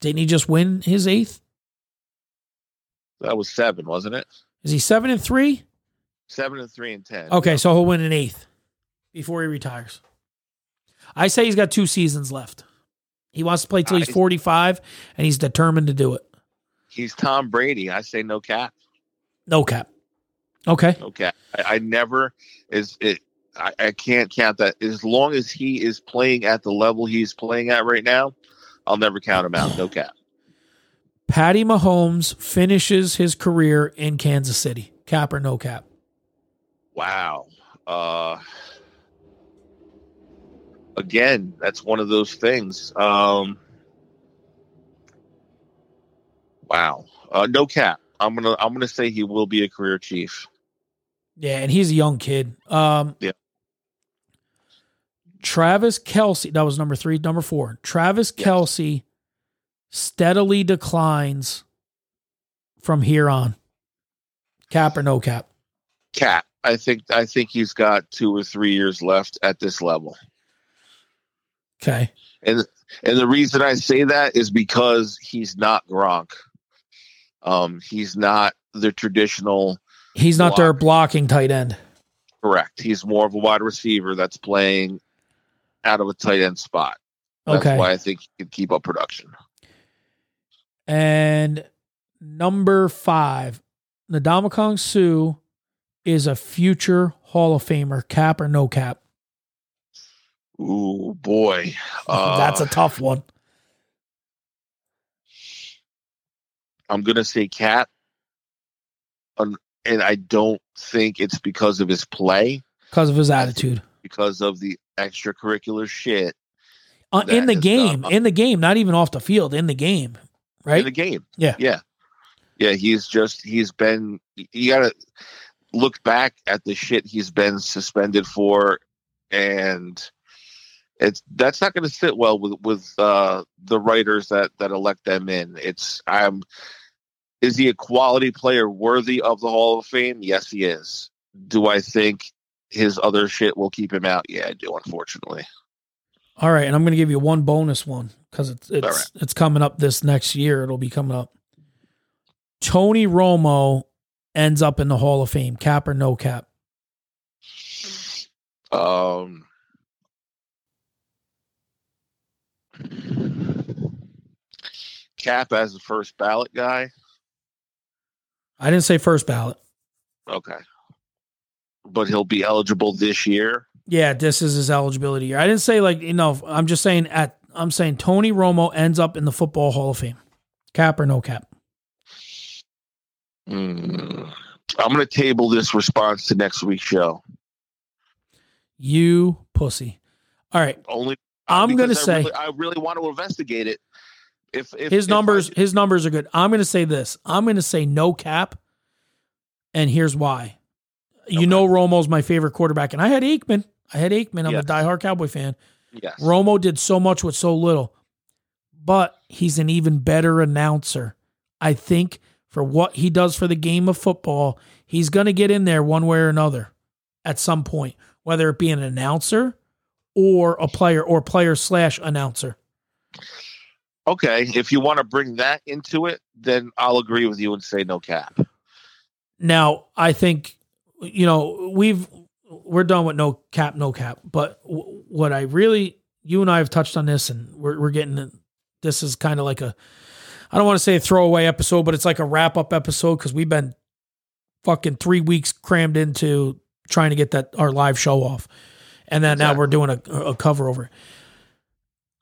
Didn't he just win his eighth? That was seven, wasn't it? Is he seven and three? Seven and three and ten. Okay, so he'll win an eighth before he retires. I say he's got two seasons left. He wants to play till he's 45 and he's determined to do it. He's Tom Brady. I say no cap. No cap. Okay. No cap. I, I never is it. I, I can't count that. As long as he is playing at the level he's playing at right now, I'll never count him out. No cap. Patty Mahomes finishes his career in Kansas City. Cap or no cap? Wow. Uh, again, that's one of those things. Um, wow. Uh, no cap. I'm gonna I'm gonna say he will be a career chief. Yeah, and he's a young kid. Um, Yeah. Travis Kelce, that was number three. Number four, Travis Kelce steadily declines from here on. Cap or no cap? Cap. I think I think he's got two or three years left at this level. Okay. And and the reason I say that is because he's not Gronk. Um, he's not the traditional He's not their blocking tight end. correct. He's more of a wide receiver that's playing out of a tight end spot. That's Okay. why I think he can keep up production. And number five, Ndamukong Suh is a future Hall of Famer. Cap or no cap? Ooh boy, uh, That's a tough one. I'm gonna say cat, and I don't think it's because of his play, because of his attitude. because of the extracurricular shit Uh, in the game, in the game, not even off the field, in the game, right? in the game. Yeah. Yeah. Yeah, he's just he's been you gotta look back at the shit he's been suspended for and it's that's not gonna sit well with with uh the writers that that elect them in. It's I'm is he a quality player worthy of the Hall of Fame? Yes, he is. Do I think his other shit will keep him out? Yeah, I do, unfortunately. All right, and I'm going to give you one bonus one because it's it's right. it's coming up this next year. It'll be coming up. Tony Romo ends up in the Hall of Fame, cap or no cap. Um, Cap as the first ballot guy. I didn't say first ballot. Okay. But he'll be eligible this year. Yeah, this is his eligibility year. I didn't say like you know. I'm just saying at I'm saying Tony Romo ends up in the Football Hall of Fame, cap or no cap. Mm. I'm going to table this response to next week's show. You pussy. All right, Only I'm gonna say really, I really want to investigate it. If, if his if I- numbers his numbers are good. I'm going to say this. I'm going to say no cap, and here's why. You know Romo's my favorite quarterback, and I had Aikman. I had Aikman. I'm Yes. a diehard Cowboy fan. yes. Romo did so much with so little, but he's an even better announcer. I think for what he does for the game of football, he's going to get in there one way or another at some point, whether it be an announcer or a player or player slash announcer. Okay, if you want to bring that into it, then I'll agree with you and say no cap. Now, I think you know we've we're done with no cap, no cap. But w- what I really, you and I have touched on this, and we're we're getting this is kind of like a, I don't want to say a throwaway episode, but it's like a wrap up episode because we've been fucking three weeks crammed into trying to get that our live show off, and then now we're doing a, a cover over. it.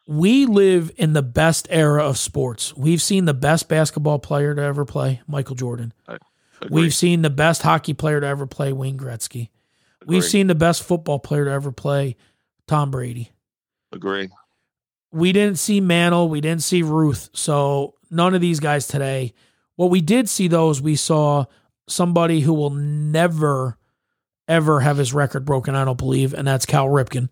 We live in the best era of sports. We've seen the best basketball player to ever play, Michael Jordan. We've seen the best hockey player to ever play, Wayne Gretzky. We've seen the best football player to ever play, Tom Brady. Agree. We didn't see Mantle. We didn't see Ruth. So none of these guys today. What we did see, though, is we saw somebody who will never, ever have his record broken, I don't believe, and that's Cal Ripken.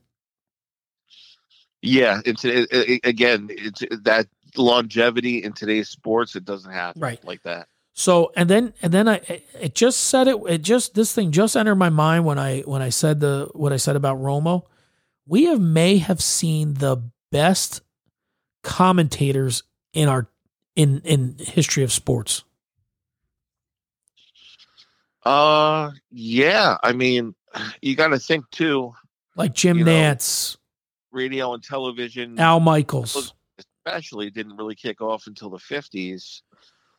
Yeah, it's it, it, again, it's that longevity in today's sports. It doesn't happen Right. like that. So and then and then I it just said it it just this thing just entered my mind when I when I said the what I said about Romo. We have may have seen the best commentators in our in in history of sports. Uh, yeah. I mean, you got to think too. Like Jim You know, Nantz, Radio and television, Al Michaels. especially, didn't really kick off until the fifties.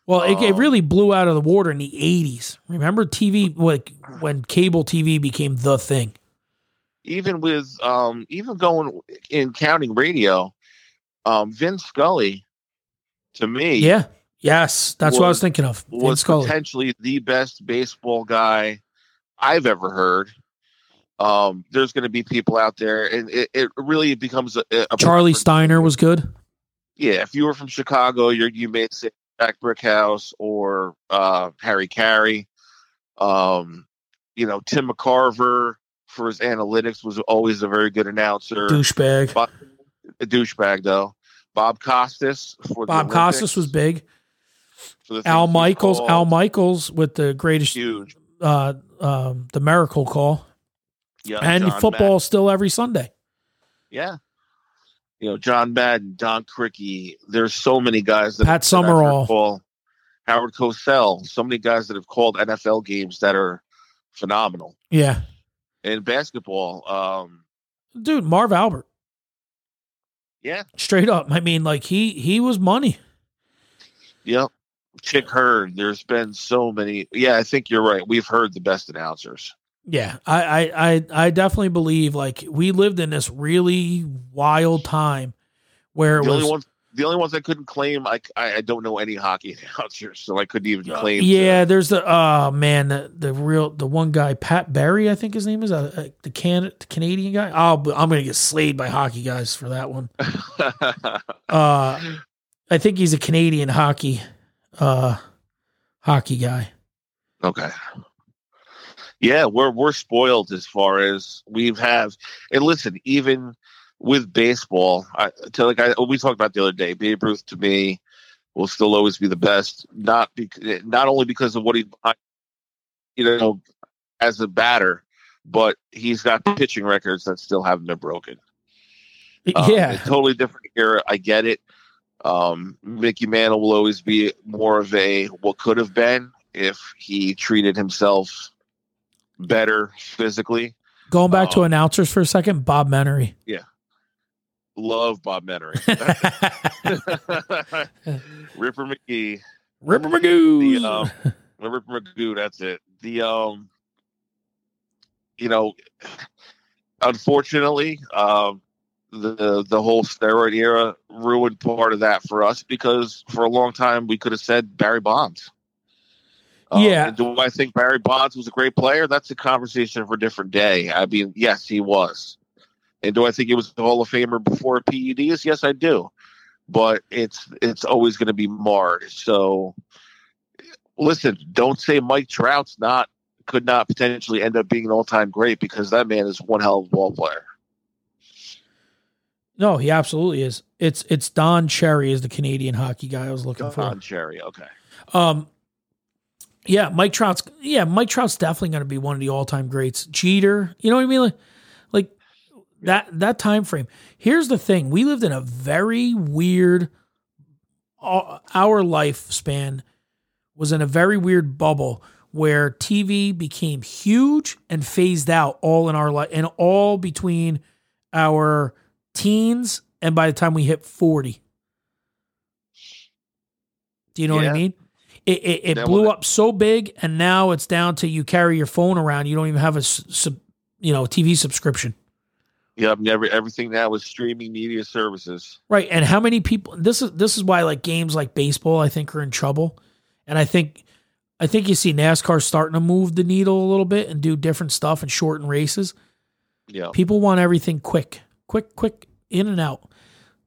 Well, it, it um, really blew out of the water in the 80s. Remember TV like when cable TV became the thing. Even with um, even going in counting radio, um, Vin Scully, to me, Yeah. Yes, that's what I was was- thinking of. Vin was Scully. potentially the best baseball guy I've ever heard. Um, there's going to be people out there, and it, it really becomes a, a Charlie. Steiner was good. Yeah, if you were from Chicago, you're you may say Jack Brickhouse or uh, Harry Caray. Um, you know, Tim McCarver for his analytics was always a very good announcer. Douchebag. But, a douchebag though. Bob Costas for the Bob Costas was big. For the Al Michaels. Al Michaels with the greatest, huge. uh, um, the miracle call, Yeah, and John football Madden. still every Sunday. Yeah. You know, John Madden, Don Criqui. There's so many guys that Pat that I've heard Summerall. call Howard Cosell. So many guys that have called NFL games that are phenomenal. Yeah, In basketball, um, dude, Marv Albert, yeah, straight up. I mean, like he he was money. yep. Chick Hearn. There's been so many. Yeah, I think you're right. We've heard the best announcers. Yeah, I, I, I, I definitely believe like we lived in this really wild time where it The was only one, the only ones I couldn't claim, I, I, I don't know any hockey announcers, so I couldn't even claim. to- Yeah, there's the oh man, the, the real the one guy Pat Barry, I think his name is uh, uh, the can the Canadian guy. Oh, but I'm gonna get slayed by hockey guys for that one. Uh, I think he's a Canadian hockey uh hockey guy. Okay. Yeah, we're we're spoiled as far as we've have and listen, even with baseball, I to like I we talked about the other day, Babe Ruth to me will still always be the best, not bec- not only because of what he you know as a batter, but he's got pitching records that still haven't been broken. Um, yeah, totally different era. I get it. Um, Mickey Mantle will always be more of a what could have been if he treated himself better physically. going back to um, announcers for a second, Bob Menery. Yeah. Love Bob Menery. Ripper McGee. Ripper Magoo. The um, Ripper McGoo. That's it. The um, you know, unfortunately, um, the the whole steroid era ruined part of that for us because for a long time we could have said Barry Bonds. Um, Yeah. do I think Barry Bonds was a great player? That's a conversation for a different day. I mean, yes, he was. And do I think he was a Hall of Famer before PEDs? Yes, I do. But it's it's always going to be marred. So, listen, don't say Mike Trout's not could not potentially end up being an all time great because that man is one hell of a ball player. No, he absolutely is. It's it's Don Cherry is the Canadian hockey guy I was looking for. Don Cherry, okay. Um, yeah, Mike Trout's yeah, Mike Trout's definitely going to be one of the all time greats. Jeter, you know what I mean? Like, like that that time frame. Here's the thing: we lived in a very weird. uh, Our lifespan was in a very weird bubble where TV became huge and phased out all in our life, and all between our teens and by the time we hit forty. Do you know what I mean? It it, it blew up so big, and now it's down to you carry your phone around. You don't even have a sub, you know TV subscription, Yeah, never everything now is streaming media services. right? And how many people? This is this is why like games like baseball, I think, are in trouble. And I think I think you see NASCAR starting to move the needle a little bit and do different stuff and shorten races. Yeah. People want everything quick, quick, quick, in and out.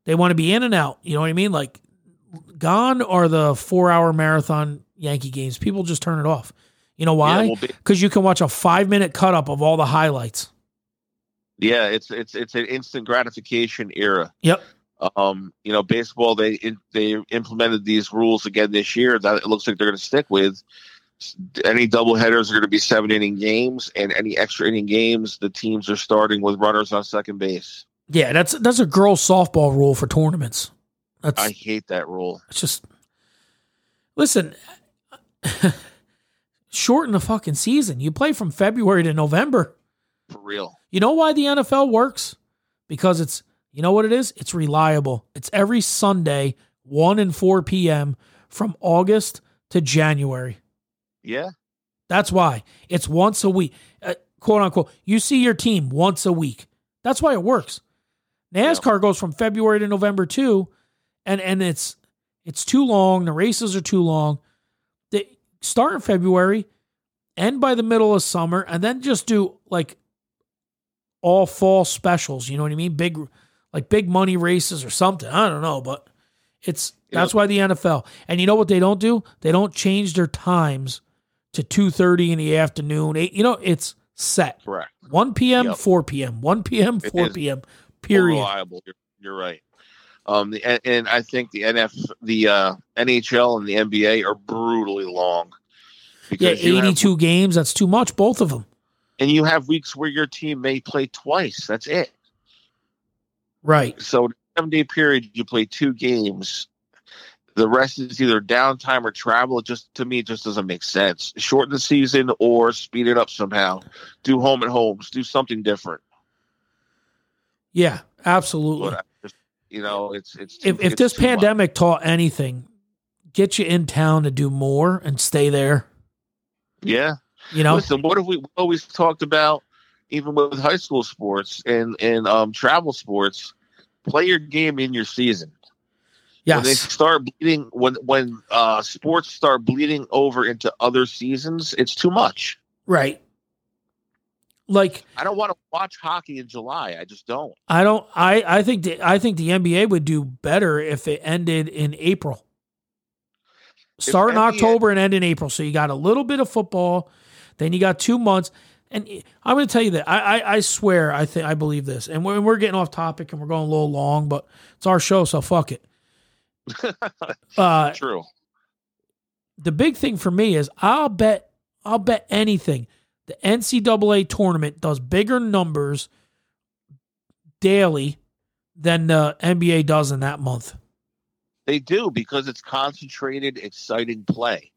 They want to be in and out. You know what I mean? Like, gone are the four hour marathon Yankee games. People just turn it off. You know why? well, Because you can watch a five minute cut up of all the highlights. Yeah, it's it's it's an instant gratification era. Yep. Um, you know, baseball they they implemented these rules again this year that it looks like they're going to stick with. Any double headers are going to be seven inning games, and any extra inning games, the teams are starting with runners on second base. Yeah, that's that's a girls softball rule for tournaments. That's I hate that rule. it's just listen. shorten the fucking season. You play from February to November. For real. You know why the NFL works? Because it's you know what it is? It's reliable. It's every Sunday, 1 and 4 p.m. from August to January. Yeah. That's why. It's once a week. Uh, quote unquote. You see your team once a week. That's why it works. NASCAR goes from February to November too, and and it's it's too long. The races are too long. They start in February, end by the middle of summer, and then just do like all fall specials. You know what I mean? Big like big money races or something. I don't know, but it's that's why the NFL. And you know what they don't do? They don't change their times to two thirty in the afternoon. Eight, you know, it's set. Correct. One p.m., Yep. four p.m., one p.m., four p.m. Period. Reliable. You're, you're right. Um, the, and, and I think the NF, the uh, NHL, and the NBA are brutally long. Yeah, you have- eighty-two games. That's too much. Both of them. and you have weeks where your team may play twice. That's it. Right. So seven day period, you play two games. The rest is either downtime or travel. It just to me, it just doesn't make sense. Shorten the season or speed it up somehow. Do home and homes. Do something different. Yeah, absolutely. Just, you know, it's it's if if it's this too much. pandemic taught anything, get you in town to do more and stay there. yeah. You know, Listen, what have we always talked about, even with high school sports and and um, travel sports? Play your game in your season. When they start bleeding, when when uh, sports start bleeding over into other seasons, it's too much. Right. Like I don't want to watch hockey in July. I just don't. I don't I I think the, I think the NBA would do better if it ended in April. Start in NBA October and end in April. So you got a little bit of football, then you got two months. And I'm going to tell you that I, I I swear I think I believe this. And we're, we're getting off topic and we're going a little long, but it's our show, so fuck it. Uh, True. the big thing for me is I'll bet I'll bet anything the NCAA tournament does bigger numbers daily than the NBA does in that month. They do because it's concentrated, exciting play.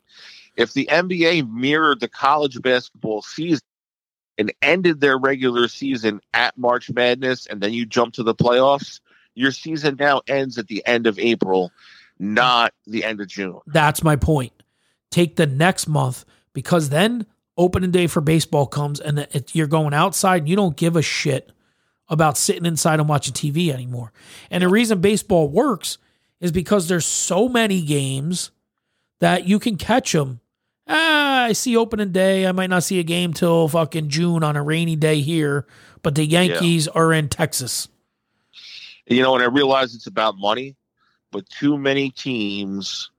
If the NBA mirrored the college basketball season and ended their regular season at March Madness and then you jump to the playoffs, your season now ends at the end of April, not the end of June. That's my point. Take the next month because then opening day for baseball comes and it, you're going outside and you don't give a shit about sitting inside and watching TV anymore. And the reason baseball works is because there's so many games that you can catch them. Ah, I see opening day. I might not see a game till fucking June on a rainy day here, but the Yankees are in Texas. You know, and I realize it's about money, but too many teams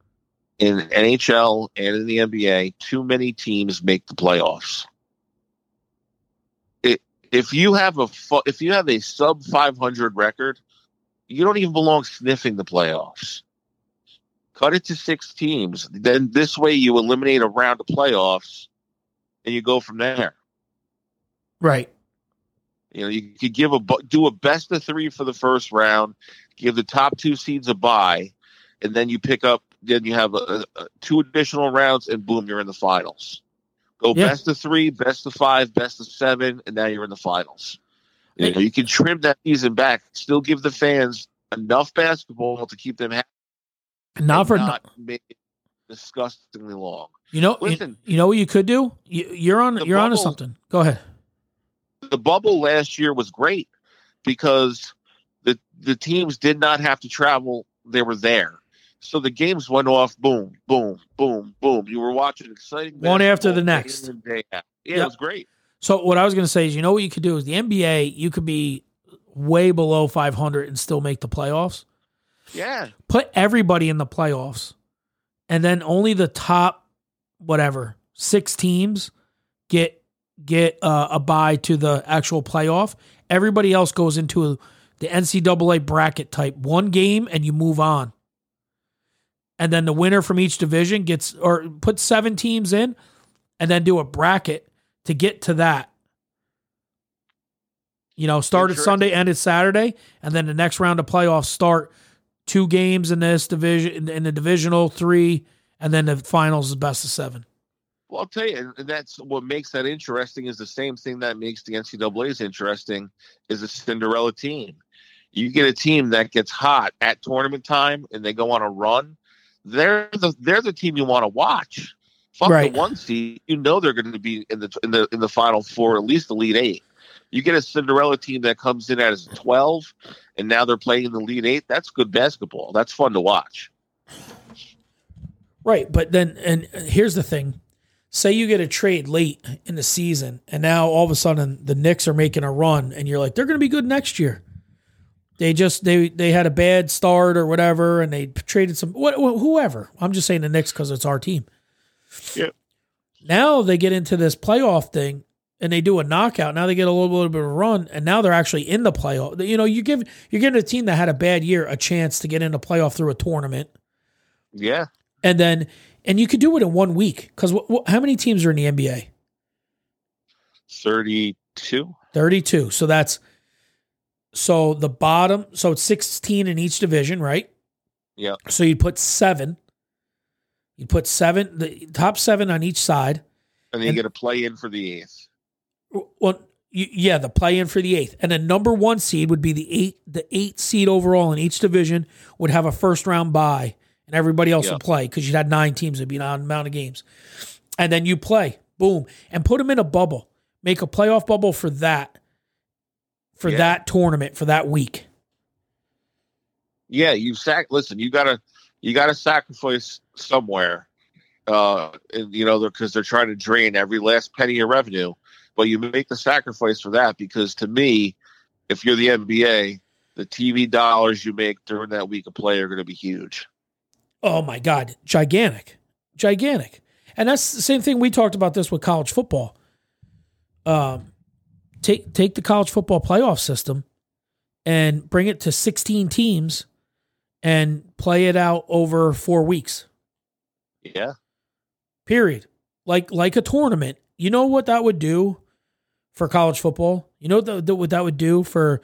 in NHL and in the NBA, too many teams make the playoffs. It, if you have a fu- if you have a sub 500 record, you don't even belong sniffing the playoffs. Cut it to six teams. Then this way you eliminate a round of playoffs and you go from there. Right. You know, you could give a do a best of three for the first round, give the top two seeds a bye, and then you pick up. Then you have a, a, two additional rounds, and boom, you're in the finals. Go Yeah. best of three, best of five, best of seven, and now you're in the finals. You, know, you can trim that season back, still give the fans enough basketball to keep them happy, Not for not make it disgustingly long. you know Listen. you know what you could do? You, you're on you're onto bubble- something. Go ahead. the bubble last year was great because the the teams did not have to travel; they were there. So the games went off, boom, boom, boom, boom. You were watching exciting One after the next. day. Yeah, Yeah. it was great. So what I was going to say is, you know what you could do is the NBA. You could be way below 500 and still make the playoffs. Yeah, Put everybody in the playoffs, and then only the top, whatever, six teams get get uh, a buy to the actual playoff. Everybody else goes into the NCAA bracket type one game, and you move on. And then the winner from each division gets, or put seven teams in, and then do a bracket to get to that. You know, started. Sunday, ended Saturday, and then the next round of playoffs start two games in this division, in the divisional three, and then the finals is best of seven. Well, I'll tell you, and that's what makes that interesting. Is the same thing that makes the NCAA's interesting is a Cinderella team. You get a team that gets hot at tournament time and they go on a run. They're the they're the team you want to watch. Fuck Right. the one seed. You know they're going to be in the in the in the final four, at least the lead eight. You get a Cinderella team that comes in as twelve, and now they're playing in the lead eight. That's good basketball. That's fun to watch. Right, but then and here's the thing. Say you get a trade late in the season and now all of a sudden the Knicks are making a run and you're like they're going to be good next year. They just they they had a bad start or whatever and they traded some wh- wh- whoever. I'm just saying the Knicks cuz it's our team. Yeah. Now they get into this playoff thing and they do a knockout. Now they get a little, little bit of a run and now they're actually in the playoff. You know, you give you're giving a team that had a bad year a chance to get into playoff through a tournament Yeah, and then and you could do it in one week because wh- wh- how many teams are in the NBA? thirty-two. Thirty-two. So that's so the bottom. So it's sixteen in each division, right? Yeah. So you'd put seven. You'd put seven, the top seven on each side. and then you get a play in for the eighth. Well, yeah, the play in for the eighth, and the number one seed would be the eight. The eight seed overall in each division would have a first round bye, and everybody else Yeah. would play because you'd had nine teams. It'd be an amount of games, and then you play, boom, and put them in a bubble. Make a playoff bubble for that, for Yeah. that tournament for that week. yeah, you sac. Listen, you gotta you gotta sacrifice somewhere, uh, and, you know, because they're trying to drain every last penny of revenue. But you make the sacrifice for that because to me, if you're the NBA, the TV dollars you make during that week of play are going to be huge. Oh my God, gigantic, gigantic. And that's the same thing we talked about this with college football. Um, take take the college football playoff system and bring it to 16 teams and play it out over four weeks. Yeah, Period. Like like a tournament. You know what that would do for college football? You know what that, what that would do for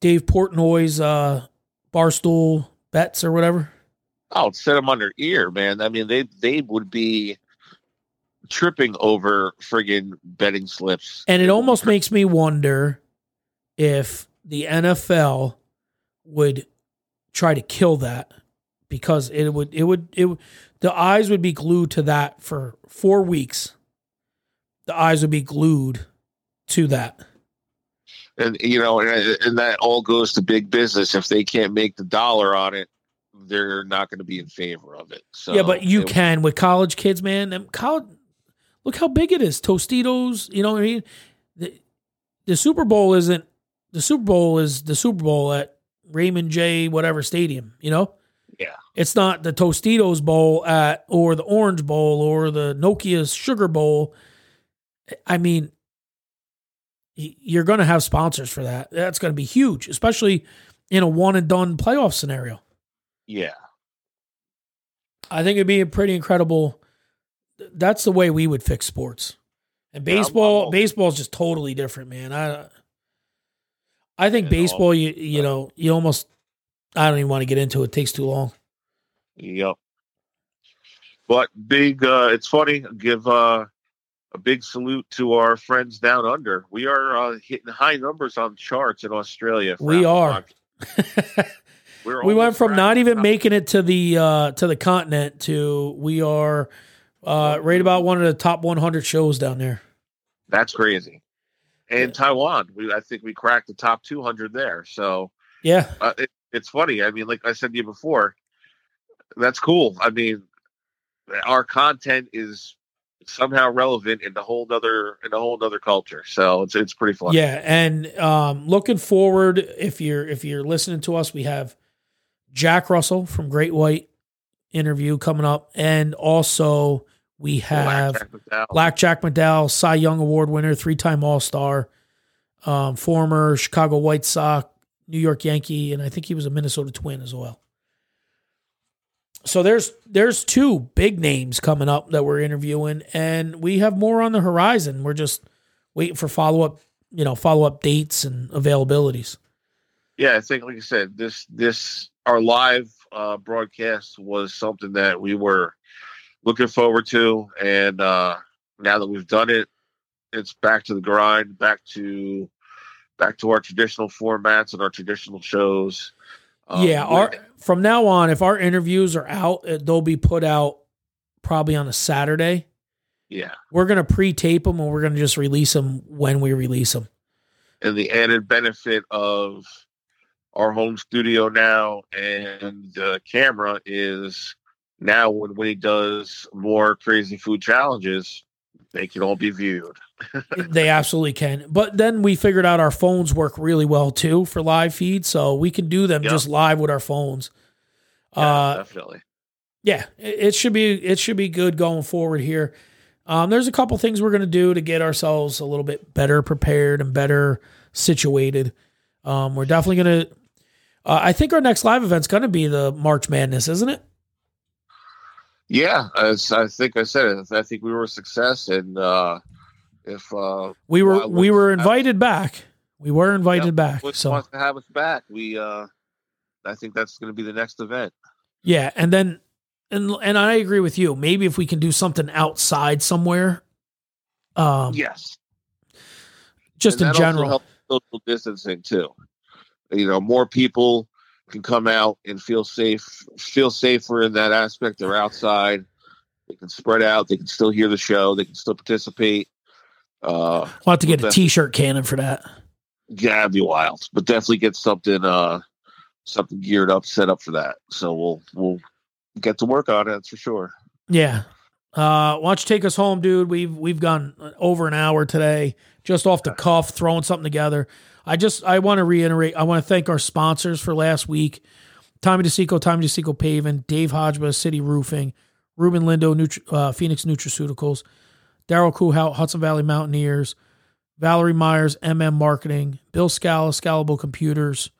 Dave Portnoy's uh, Barstool bets or whatever? oh, set them under ear, man. I mean, they they would be tripping over friggin' betting slips. And it almost makes me wonder if the NFL would try to kill that because it would it would it would, the eyes would be glued to that for 4 weeks. The eyes would be glued to that. and you know, and, and that all goes to big business. If they can't make the dollar on it, they're not going to be in favor of it. So yeah, but you it- can with college kids, man. College, look how big it is. Tostitos, you know what I mean? The, the Super Bowl isn't the Super Bowl is the Super Bowl at Raymond J. whatever stadium, you know? Yeah. It's not the Tostitos Bowl at or the Orange Bowl or the Nokia Sugar Bowl. I mean, you're going to have sponsors for that. That's going to be huge, especially in a one and done playoff scenario. Yeah, I think it'd be a pretty incredible. That's the way we would fix sports. And baseball, I'm- baseball is just totally different, man. I, I think baseball, all- you you know, you almost. I don't even want to get into it. It takes too long. yep. But big, uh, it's funny. Give uh, a big salute to our friends down under. We are uh, hitting high numbers on charts in Australia. We are. We're we went from not even making it to the uh to the continent to we are uh right about one of the top 100 shows down there. That's crazy. And Taiwan, we I think we cracked the top 200 there. So Yeah. uh, it, it's funny. I mean, like I said to you before, that's cool. I mean, our content is somehow relevant in the whole other in a whole other culture. So it's it's pretty fun. Yeah, and um, looking forward, if you're if you're listening to us, we have Jack Russell from Great White interview coming up, and also we have Blackjack McDowell. Blackjack McDowell, Cy Young Award winner, three time All Star, um, former Chicago White Sox, New York Yankee, and I think he was a Minnesota Twin as well. So there's there's two big names coming up that we're interviewing, and we have more on the horizon. We're just waiting for follow up, you know, follow up dates and availabilities. Yeah, I think like I said, this this our live uh, broadcast was something that we were looking forward to, and uh, now that we've done it, it's back to the grind, back to back to our traditional formats and our traditional shows. Um, yeah, our from now on, if our interviews are out, uh, they'll be put out probably on a Saturday. yeah, We're gonna pre-tape them, and we're gonna just release them when we release them. and the added benefit of our home studio now and the camera is now when Winnie does more crazy food challenges, they can all be viewed. they absolutely can. But then we figured out our phones work really well too for live feed, so we can do them Yeah. just live with our phones. Yeah, uh, definitely. yeah, it, it should be it should be good going forward here. Um, there's a couple things we're gonna do to get ourselves a little bit better prepared and better situated. Um, we're definitely gonna. Uh, I think our next live event's gonna be the March Madness, isn't it? Yeah, as I think I said, I think we were a success, and uh, if uh, We were Wildwood we were invited back. We were invited yeah, back. So wants to have us back, we uh, I think that's going to be the next event. Yeah, and then and and I agree with you. Maybe if we can do something outside somewhere, um, yes, just And in general. social distancing too. You know, more people can come out and feel safe, feel safer in that aspect. They're outside. They can spread out. They can still hear the show. They can still participate. Uh, We'll have to get a. T-shirt cannon for that. yeah, it'd be wild, but definitely get something uh, something geared up, set up for that. So we'll we'll get to work on it. That's for sure. Yeah. Uh, why don't you take us home, dude? We've we've gone over an hour today, just off the cuff, throwing something together. I just I want to reiterate. I want to thank our sponsors for last week: Tommy DeSico, Tommy DeSico Paving, Dave Hodgeba, City Roofing, Ruben Lindo, Nutri- uh, Phoenix Nutraceuticals, Daryl Kuhout, Hudson Valley Mountaineers, Valerie Myers, MM Marketing, Bill Scala, Scalable Computers,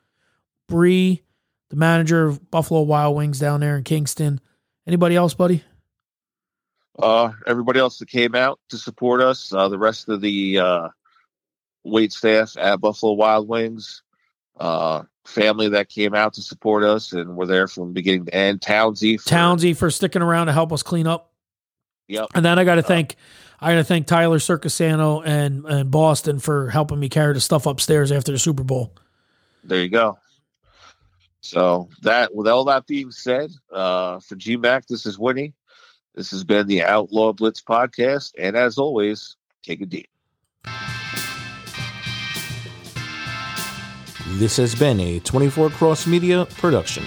Bree, the manager of Buffalo Wild Wings down there in Kingston. Anybody else, buddy? Uh, everybody else that came out to support us, uh, the rest of the uh, wait staff at Buffalo Wild Wings, uh, family that came out to support us and were there from beginning to end. Townsy, for, Townsy for sticking around to help us clean up. Yep. And then I got to thank I got to thank Tyler Circusano and and Boston for helping me carry the stuff upstairs after the Super Bowl. There you go. So that, with all that being said, uh, for GMAC, this is Winnie. This has been the Outlaw Blitz podcast, and as always, take a deep. This has been a 24 Cross Media production.